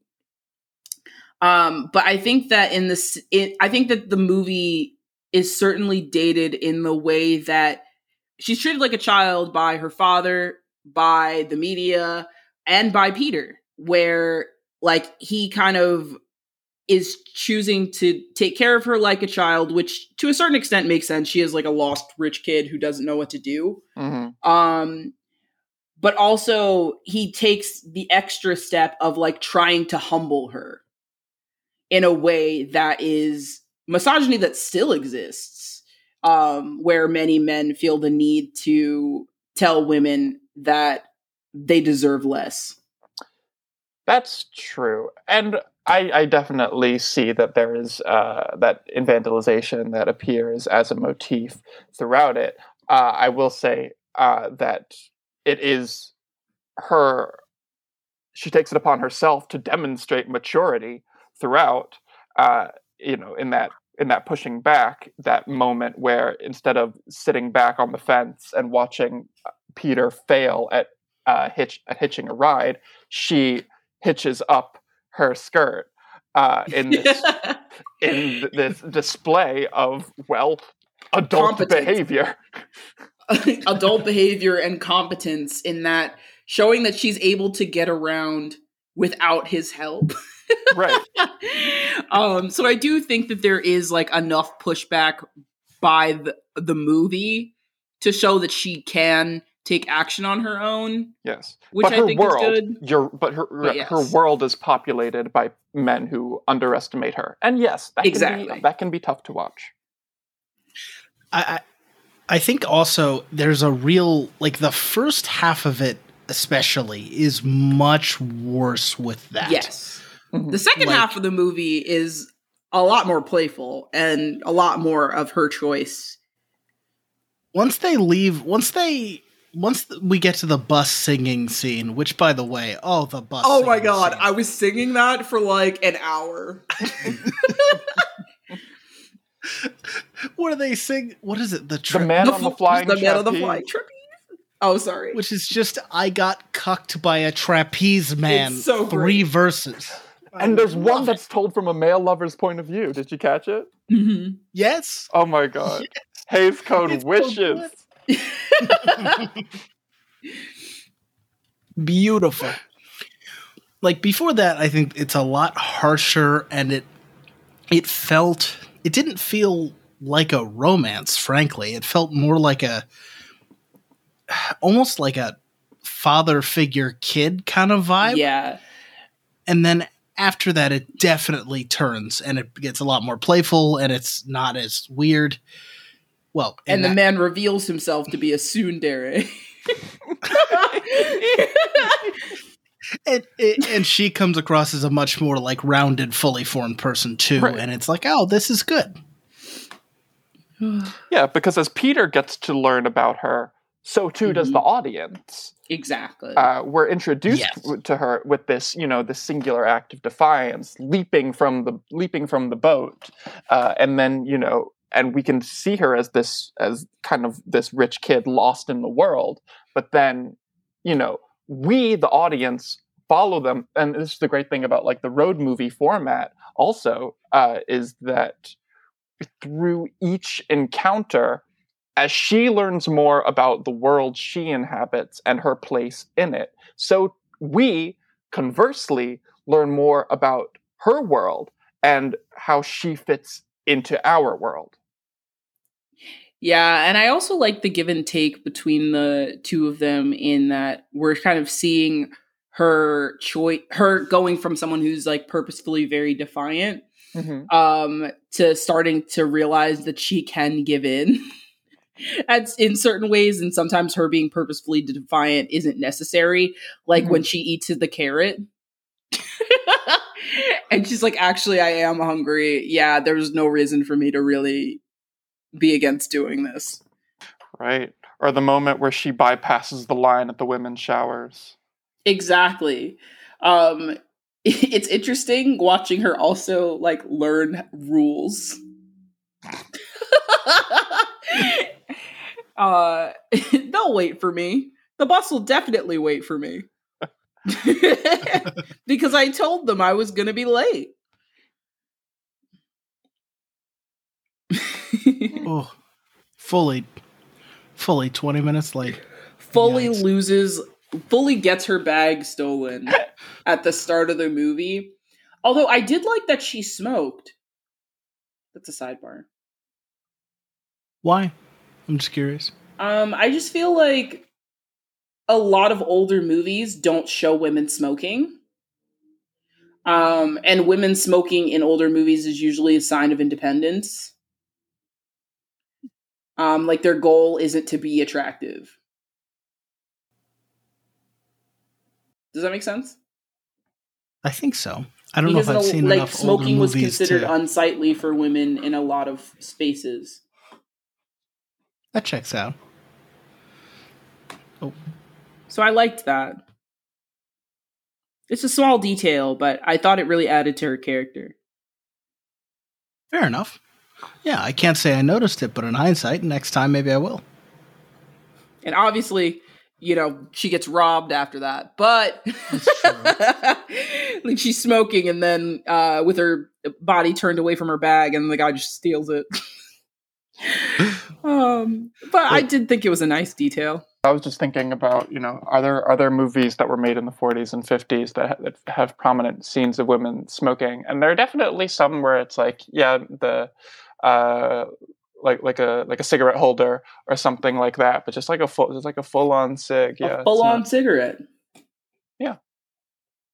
Um but I think that in this it, I think that the movie is certainly dated in the way that she's treated like a child by her father, by the media, and by Peter, where like he kind of is choosing to take care of her like a child, which to a certain extent makes sense. She is like a lost rich kid who doesn't know what to do. Mhm. Um but also he takes the extra step of like trying to humble her in a way that is misogyny that still exists um where many men feel the need to tell women that they deserve less That's true, and I, I definitely see that there is uh, that infantilization that appears as a motif throughout it. Uh, I will say uh, that it is her. She takes it upon herself to demonstrate maturity throughout. You know, in that in that pushing back, that moment where instead of sitting back on the fence and watching uh, Peter fail at uh, hitch at hitching a ride, she hitches up her skirt uh, in this in this display of well adult Competence. behavior. adult behavior and competence in that showing that she's able to get around without his help right. um so i do think that there is like enough pushback by the, the movie to show that she can take action on her own Yes. which but i her think world, is good Your, but her But her world is populated by men who underestimate her, and yes, that can Exactly. be, that can be tough to watch. I, I I think also there's a real like the first half of it especially is much worse with that. yes. The mm-hmm. second Like- half of the movie is a lot more playful and a lot more of her choice Once they leave, once they once we get to the bus singing scene, which by the way, oh the bus. Oh my god, scene. I was singing that for like an hour. what do they sing? What is it? The The tri- man on the flying the man on the trapeze. flying trapeze. Oh, sorry. which is just I got cucked by a trapeze man. It's so three great. verses. And there's one love it. that's told from a male lover's point of view. Did you catch it? Mhm. Yes. Oh my god. Hays Code It's wishes. Beautiful. Like before that, I think it's a lot harsher and it it felt it didn't feel like a romance, frankly. It felt more like a almost like a father figure kid kind of vibe. yeah. and then after that it definitely turns and it gets a lot more playful and it's not as weird well in And the that- man reveals himself to be a tsundere. and, and- and she comes across as a much more like rounded fully formed person too Right. and it's like oh this is good Yeah, because as Peter gets to learn about her, so too does the audience. exactly. Uh, we're introduced Yes. to her with this, you know, this singular act of defiance, leaping from the leaping from the boat, uh, and then you know and we can see her as this as kind of this rich kid lost in the world but then you know we the audience follow them and this is the great thing about like the road movie format also uh, is that through each encounter as she learns more about the world she inhabits and her place in it. So we conversely learn more about her world and how she fits into our world. Yeah, and I also like the give and take between the two of them in that we're kind of seeing her choice her going from someone who's like purposefully very defiant mm-hmm. um to starting to realize that she can give in at in certain ways and sometimes her being purposefully defiant isn't necessary like mm-hmm. when she eats the carrot and she's like actually I am hungry yeah there's no reason for me to really be against doing this right or the moment where she bypasses the line at the women's showers Exactly. Um, it's interesting watching her also like learn rules. uh, they'll wait for me. The bus will definitely wait for me. because I told them I was going to be late. oh, fully, fully 20 minutes late. Fully Yikes. loses fully gets her bag stolen at the start of the movie. Although I did like that she smoked. That's a sidebar. Why? I'm just curious. Um, I just feel like a lot of older movies don't show women smoking. Um, and women smoking in older movies is usually a sign of independence. Um, like their goal isn't to be attractive. Does that make sense? I think so. I don't because know if I've seen like enough smoking was considered to... unsightly for women in a lot of spaces. That checks out. Oh. So I liked that. It's a small detail, but I thought it really added to her character. Fair enough. Yeah, I can't say I noticed it, but in hindsight, next time maybe I will. And obviously, you know, she gets robbed after that. But like she's smoking and then uh with her body turned away from her bag and the guy just steals it. um but I did think it was a nice detail. I was just thinking about, you know, are there are there movies that were made in the 40s and 50s that, ha- that have prominent scenes of women smoking? And there are definitely some where it's like, yeah, the uh like like a like a cigarette holder or something like that, but just like a full just like a full on cig, yeah, full on not, cigarette. Yeah,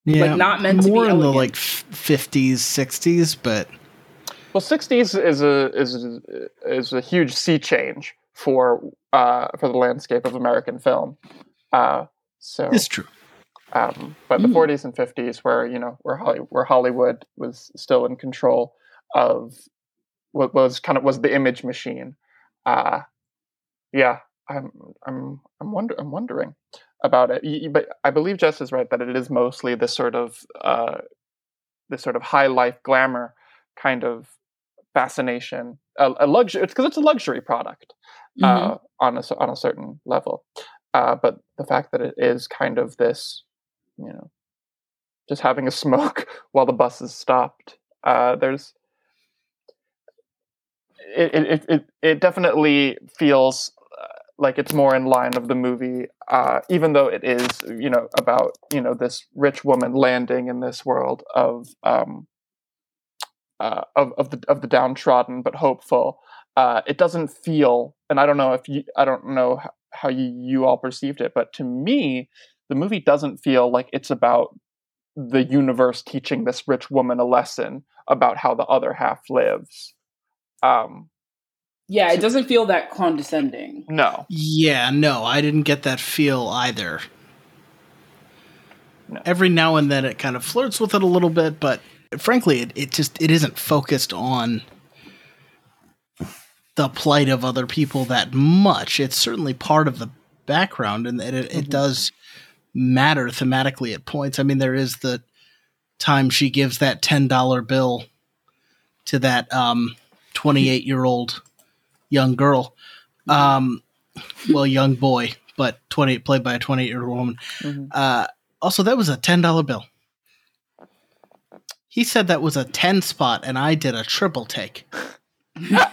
yeah, like not meant more to be in the like fifties, sixties, but well, sixties is a is a, is a huge sea change for uh for the landscape of American film. Uh, so it's true. Um, but the mm. 40s and 50s, where you know where Holly, where Hollywood was still in control of what was kind of was the image machine. Uh, yeah, I'm I'm I'm wonder I'm wondering about it. But I believe Jess is right that it is mostly this sort of uh, this sort of high life glamour kind of fascination, a, a luxury. It's because it's a luxury product mm-hmm. uh, on a on a certain level. Uh, but the fact that it is kind of this, you know, just having a smoke while the bus is stopped. Uh, there's it, it, it, it definitely feels uh, like it's more in line of the movie, uh, even though it is, you know, about you know this rich woman landing in this world of um, uh, of of the of the downtrodden but hopeful. Uh, it doesn't feel, and I don't know if you, I don't know how you, you all perceived it, but to me, the movie doesn't feel like it's about the universe teaching this rich woman a lesson about how the other half lives. Um, yeah, it doesn't feel that condescending. No. Yeah, no, I didn't get that feel either. No. Every now and then it kind of flirts with it a little bit, but frankly, it, it just it isn't focused on the plight of other people that much. It's certainly part of the background, and it, it, mm-hmm. it does matter thematically at points. I mean, there is the time she gives that ten dollar bill to that um, 28 year old young girl. Um, well, young boy, but twenty played by a twenty eight year old woman. Mhm. Uh, also, that was a ten dollar bill. He said that was a ten spot, and I did a triple take.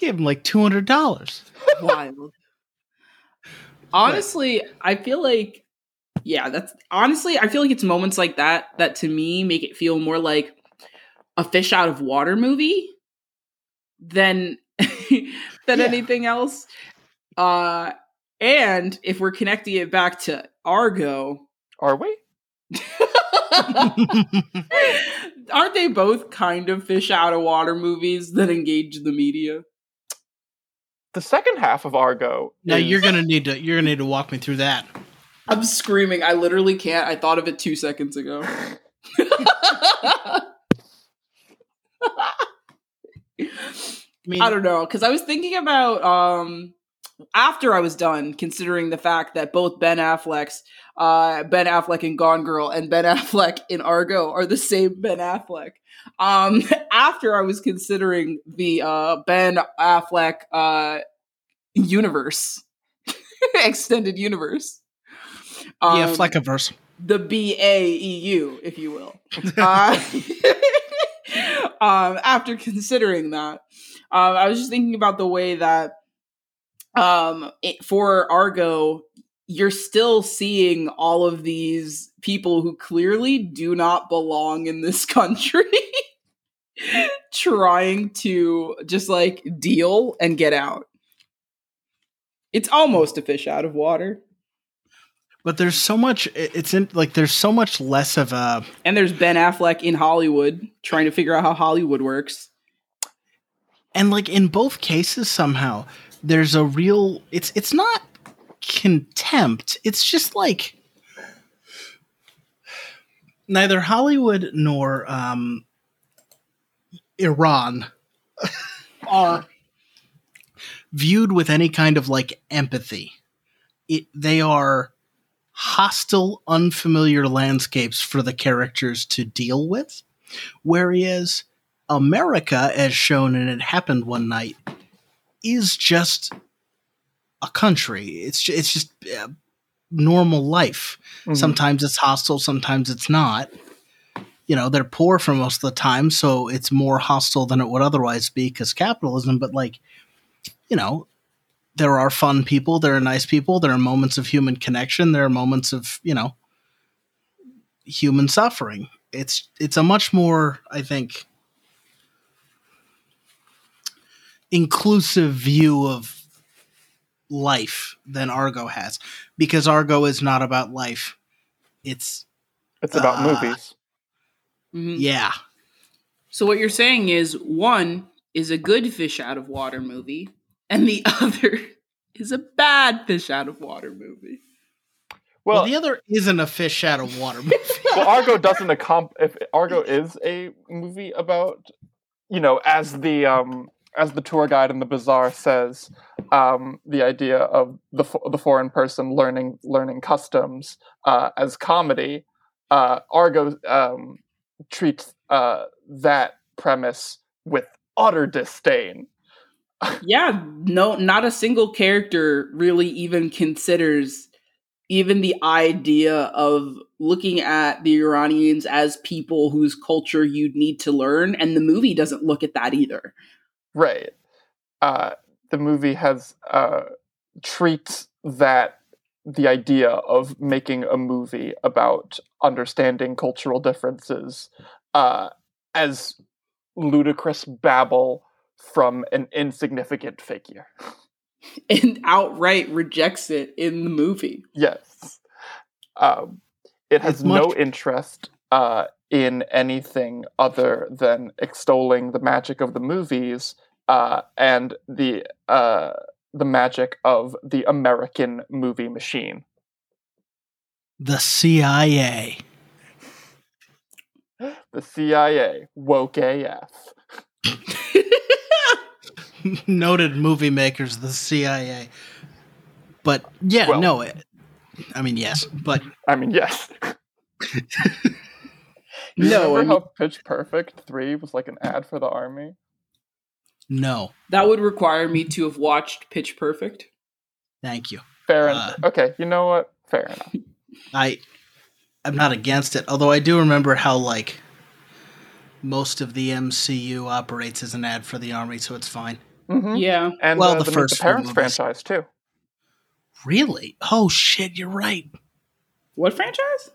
Gave him like two hundred dollars. Wild. Honestly, I feel like yeah, that's honestly, I feel like it's moments like that that to me make it feel more like a fish out of water movie than than Yeah. anything else. Uh and if we're connecting it back to Argo, Are we? aren't they both kind of fish out of water movies that engage the media? The second half of Argo. now is- you're gonna need to you're gonna need to walk me through that. I'm screaming. I literally can't. I thought of it two seconds ago. I mean, I don't know because I was thinking about um after I was done considering the fact that both Ben Affleck's uh Ben Affleck in Gone Girl and Ben Affleck in Argo are the same Ben Affleck. Um after I was considering the uh Ben Affleck uh universe extended universe. yeah, Um, Fleckiverse. the B A E U, if you will. uh, um, after considering that, um, I was just thinking about the way that um, it, for Argo, you're still seeing all of these people who clearly do not belong in this country. trying to just like deal and get out. It's almost a fish out of water. But there's so much. It's in like there's so much less of a. And there's Ben Affleck in Hollywood trying to figure out how Hollywood works. and like in both cases somehow there's a real it's it's not contempt. It's just like neither hollywood nor um iran are viewed with any kind of like empathy. It, they are hostile unfamiliar landscapes for the characters to deal with. Whereas America, as shown in It Happened One Night, is just a country. It's ju- it's just uh, normal life. Mhm. Sometimes it's hostile, sometimes it's not. You know, they're poor for most of the time, so it's more hostile than it would otherwise be because capitalism. But like, you know, there are fun people, there are nice people, there are moments of human connection, there are moments of you know human suffering. It's it's a much more, I think, inclusive view of life than Argo has because Argo is not about life. It's It's about Uh, movies. Mhm. yeah. So what you're saying is one is a good fish out of water movie, and the other is a bad fish out of water movie. Well, Well, the other isn't a fish out of water movie. well, Argo doesn't accomp. If Argo is a movie about, you know, as the um as the tour guide in the bazaar says, um, the idea of the the foreign person learning learning customs uh, as comedy, uh, Argo um, treats uh, that premise with utter disdain. Yeah, no, not a single character really even considers even the idea of looking at the Iranians as people whose culture you'd need to learn, and the movie doesn't look at that either. Right. Uh, the movie has uh, treats that the idea of making a movie about understanding cultural differences uh, as ludicrous babble from an insignificant figure. and outright rejects it in the movie. Yes. Um, it has much- no interest uh, in anything other than extolling the magic of the movies uh, and the uh, the magic of the American movie machine. the CIA. The CIA, woke AF. Noted movie makers, the CIA. But yeah, Well- no. It, I mean, yes, but I mean, yes. No, Remember I mean- how Pitch Perfect 3 was like an ad for the army? No, That would require me to have watched Pitch Perfect. thank you. Fair Uh, enough. Okay, you know what? Fair enough. I I'm not against it, although I do remember how like most of the MCU operates as an ad for the army, so it's fine. hmm Yeah. And Well, uh, the the, first the Parents franchise too. Really? Oh shit, you're right. What franchise?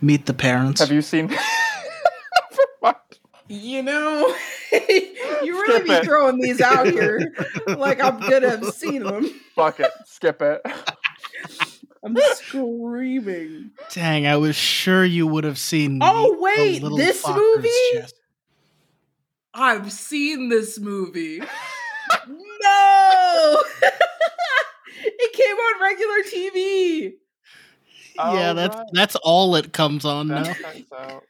Meet the parents. Have you seen? Never mind. You know, you really Skip be it. throwing these out here like I'm gonna have seen them. Fuck it. Skip it. I'm screaming. Dang, I was sure you would have seen. Oh, the wait, Little this movie? chest. I've seen this movie. no, it came on regular TV. Oh, yeah, Oh, that's right. that's all it comes on That now.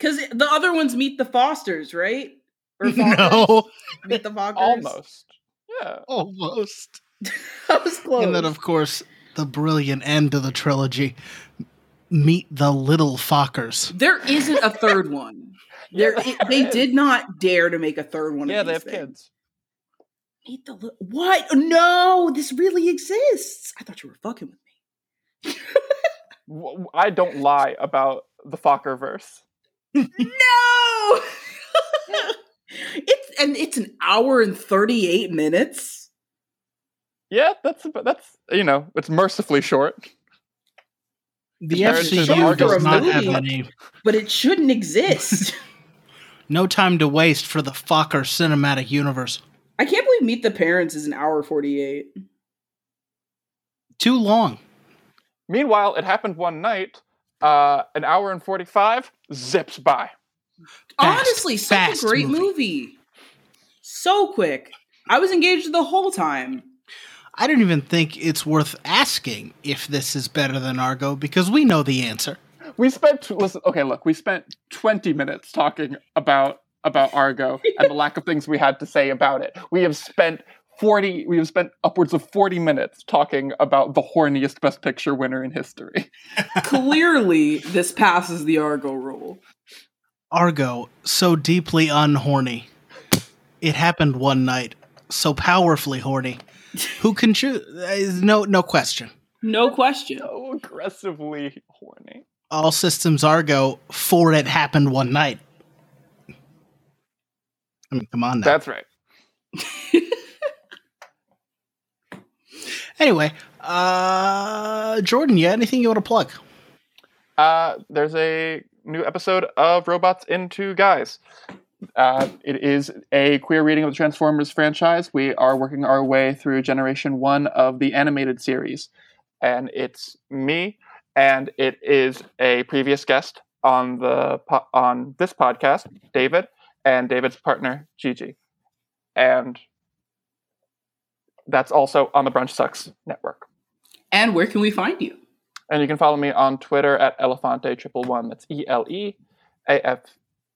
Checks out. Because the other ones meet the Fosters, right? Or Fockers? no, meet the Fockers. Almost. Yeah. almost. I was close. And then, of course, the brilliant end of the trilogy. Meet the Little Fockers. there isn't a third one. There, Yeah, it- they there did not dare to make a third one. Yeah, of they have things. kids. Meet the li- what? No, this really exists. I thought you were fucking with me. I don't lie about the Focker verse. No. it's and it's an hour and thirty eight minutes. Yeah, that's that's you know it's mercifully short. The Compared to the FCU does not have movie. any. But it shouldn't exist. No time to waste for the Focker cinematic universe. I can't believe Meet the Parents is an hour forty eight. Too long. Meanwhile, it happened one night. Uh, an hour and forty-five zips by. Fast, Honestly, such fast a great movie. movie. So quick. I was engaged the whole time. I don't even think it's worth asking if this is better than Argo because we know the answer. We spent listen. Okay, look, we spent twenty minutes talking about about Argo and the lack of things we had to say about it. We have spent forty. We have spent upwards of forty minutes talking about the horniest Best Picture winner in history. Clearly, this passes the Argo rule. Argo, so deeply unhorny. It happened one night, so powerfully horny. Who can choose? Uh, no, no question. No question. So aggressively horny. All systems Argo for it happened one night. I mean, come on now. That's right. Anyway, uh, Jordan, you got anything you want to plug? Uh, there's a new episode of Robots into Guys. Uh, it is a queer reading of the Transformers franchise. We are working our way through Generation One of the animated series, and it's me, and it is a previous guest on the po- on this podcast, David, and David's partner Gigi, and that's also on the Brunch Sucks network. And where can we find you? And you can follow me on Twitter at Elefante triple one. That's E L E A F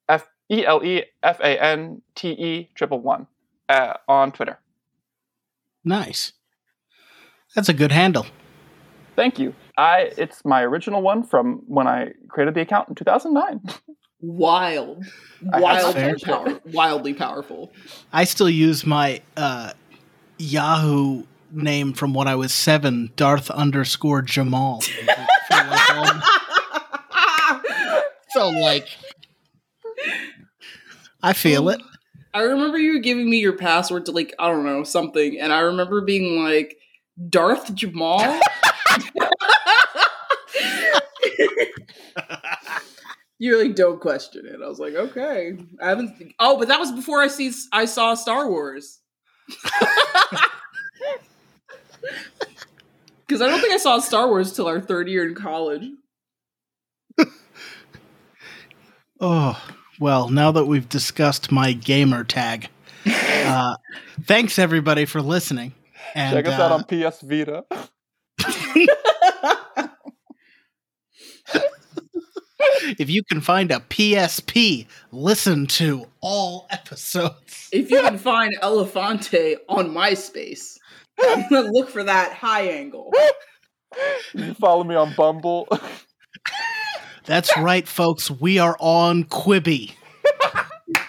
F E L E F A N T E triple one uh, on Twitter. Nice. That's a good handle. Thank you. I it's my original one from when I created the account in 2009. Wild. I Wildly, fair power- wildly powerful. I still use my uh, Yahoo name from when I was seven, Darth underscore Jamal. For like all- so like, I feel it. I remember you giving me your password to like I don't know something, and I remember being like Darth Jamal. You're like, don't question it. I was like, okay. I haven't. Oh, but that was before I see I saw Star Wars. Because I don't think I saw Star Wars till our third year in college. Oh well, now that we've discussed my gamer tag, uh, thanks everybody for listening. And Check us out uh, on PS Vita. if you can find a PSP, listen to all episodes. if you can find Elefante on MySpace, I'm gonna look for that high angle. You follow me on Bumble. That's right, folks. We are on Quibi. we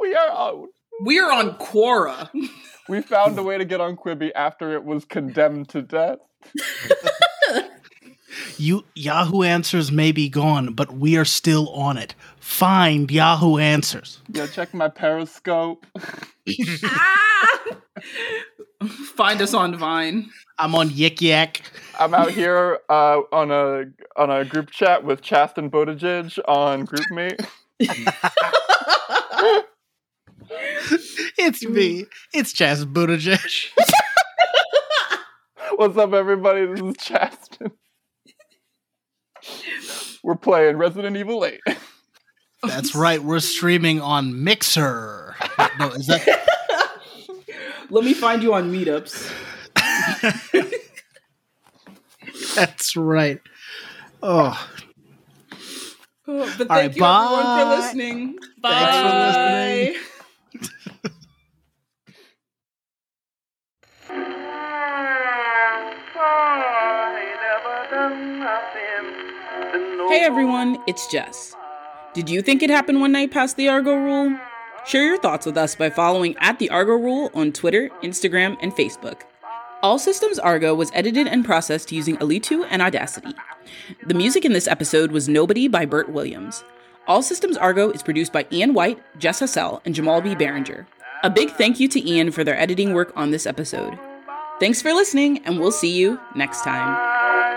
we are on. We are on Quora. We found a way to get on Quibi after it was condemned to death. You Yahoo Answers may be gone, but we are still on it. Find Yahoo Answers. Yeah, check my Periscope. Ah! Find us on Vine. I'm on Yik Yak. I'm out here uh, on a on a group chat with Chasten Buttigieg on GroupMe. It's me. It's Chaz Buttigieg. What's up, everybody? This is Chasten. We're playing Resident Evil 8. That's right. We're streaming on Mixer. No, is that Let me find you on meetups. that's right. Oh, Oh, but thank right, you everyone for listening. Bye. Thanks for listening. Hey everyone, it's Jess. Did you think it happened one night past the Argo rule? Share your thoughts with us by following at the Argo rule on Twitter, Instagram, and Facebook. All Systems Argo was edited and processed using Alitu and Audacity. The music in this episode was Nobody by Bert Williams. All Systems Argo is produced by Ian White, Jess Hassell, and Jamal B. Barringer. A big thank you to Ian for their editing work on this episode. Thanks for listening, and we'll see you next time.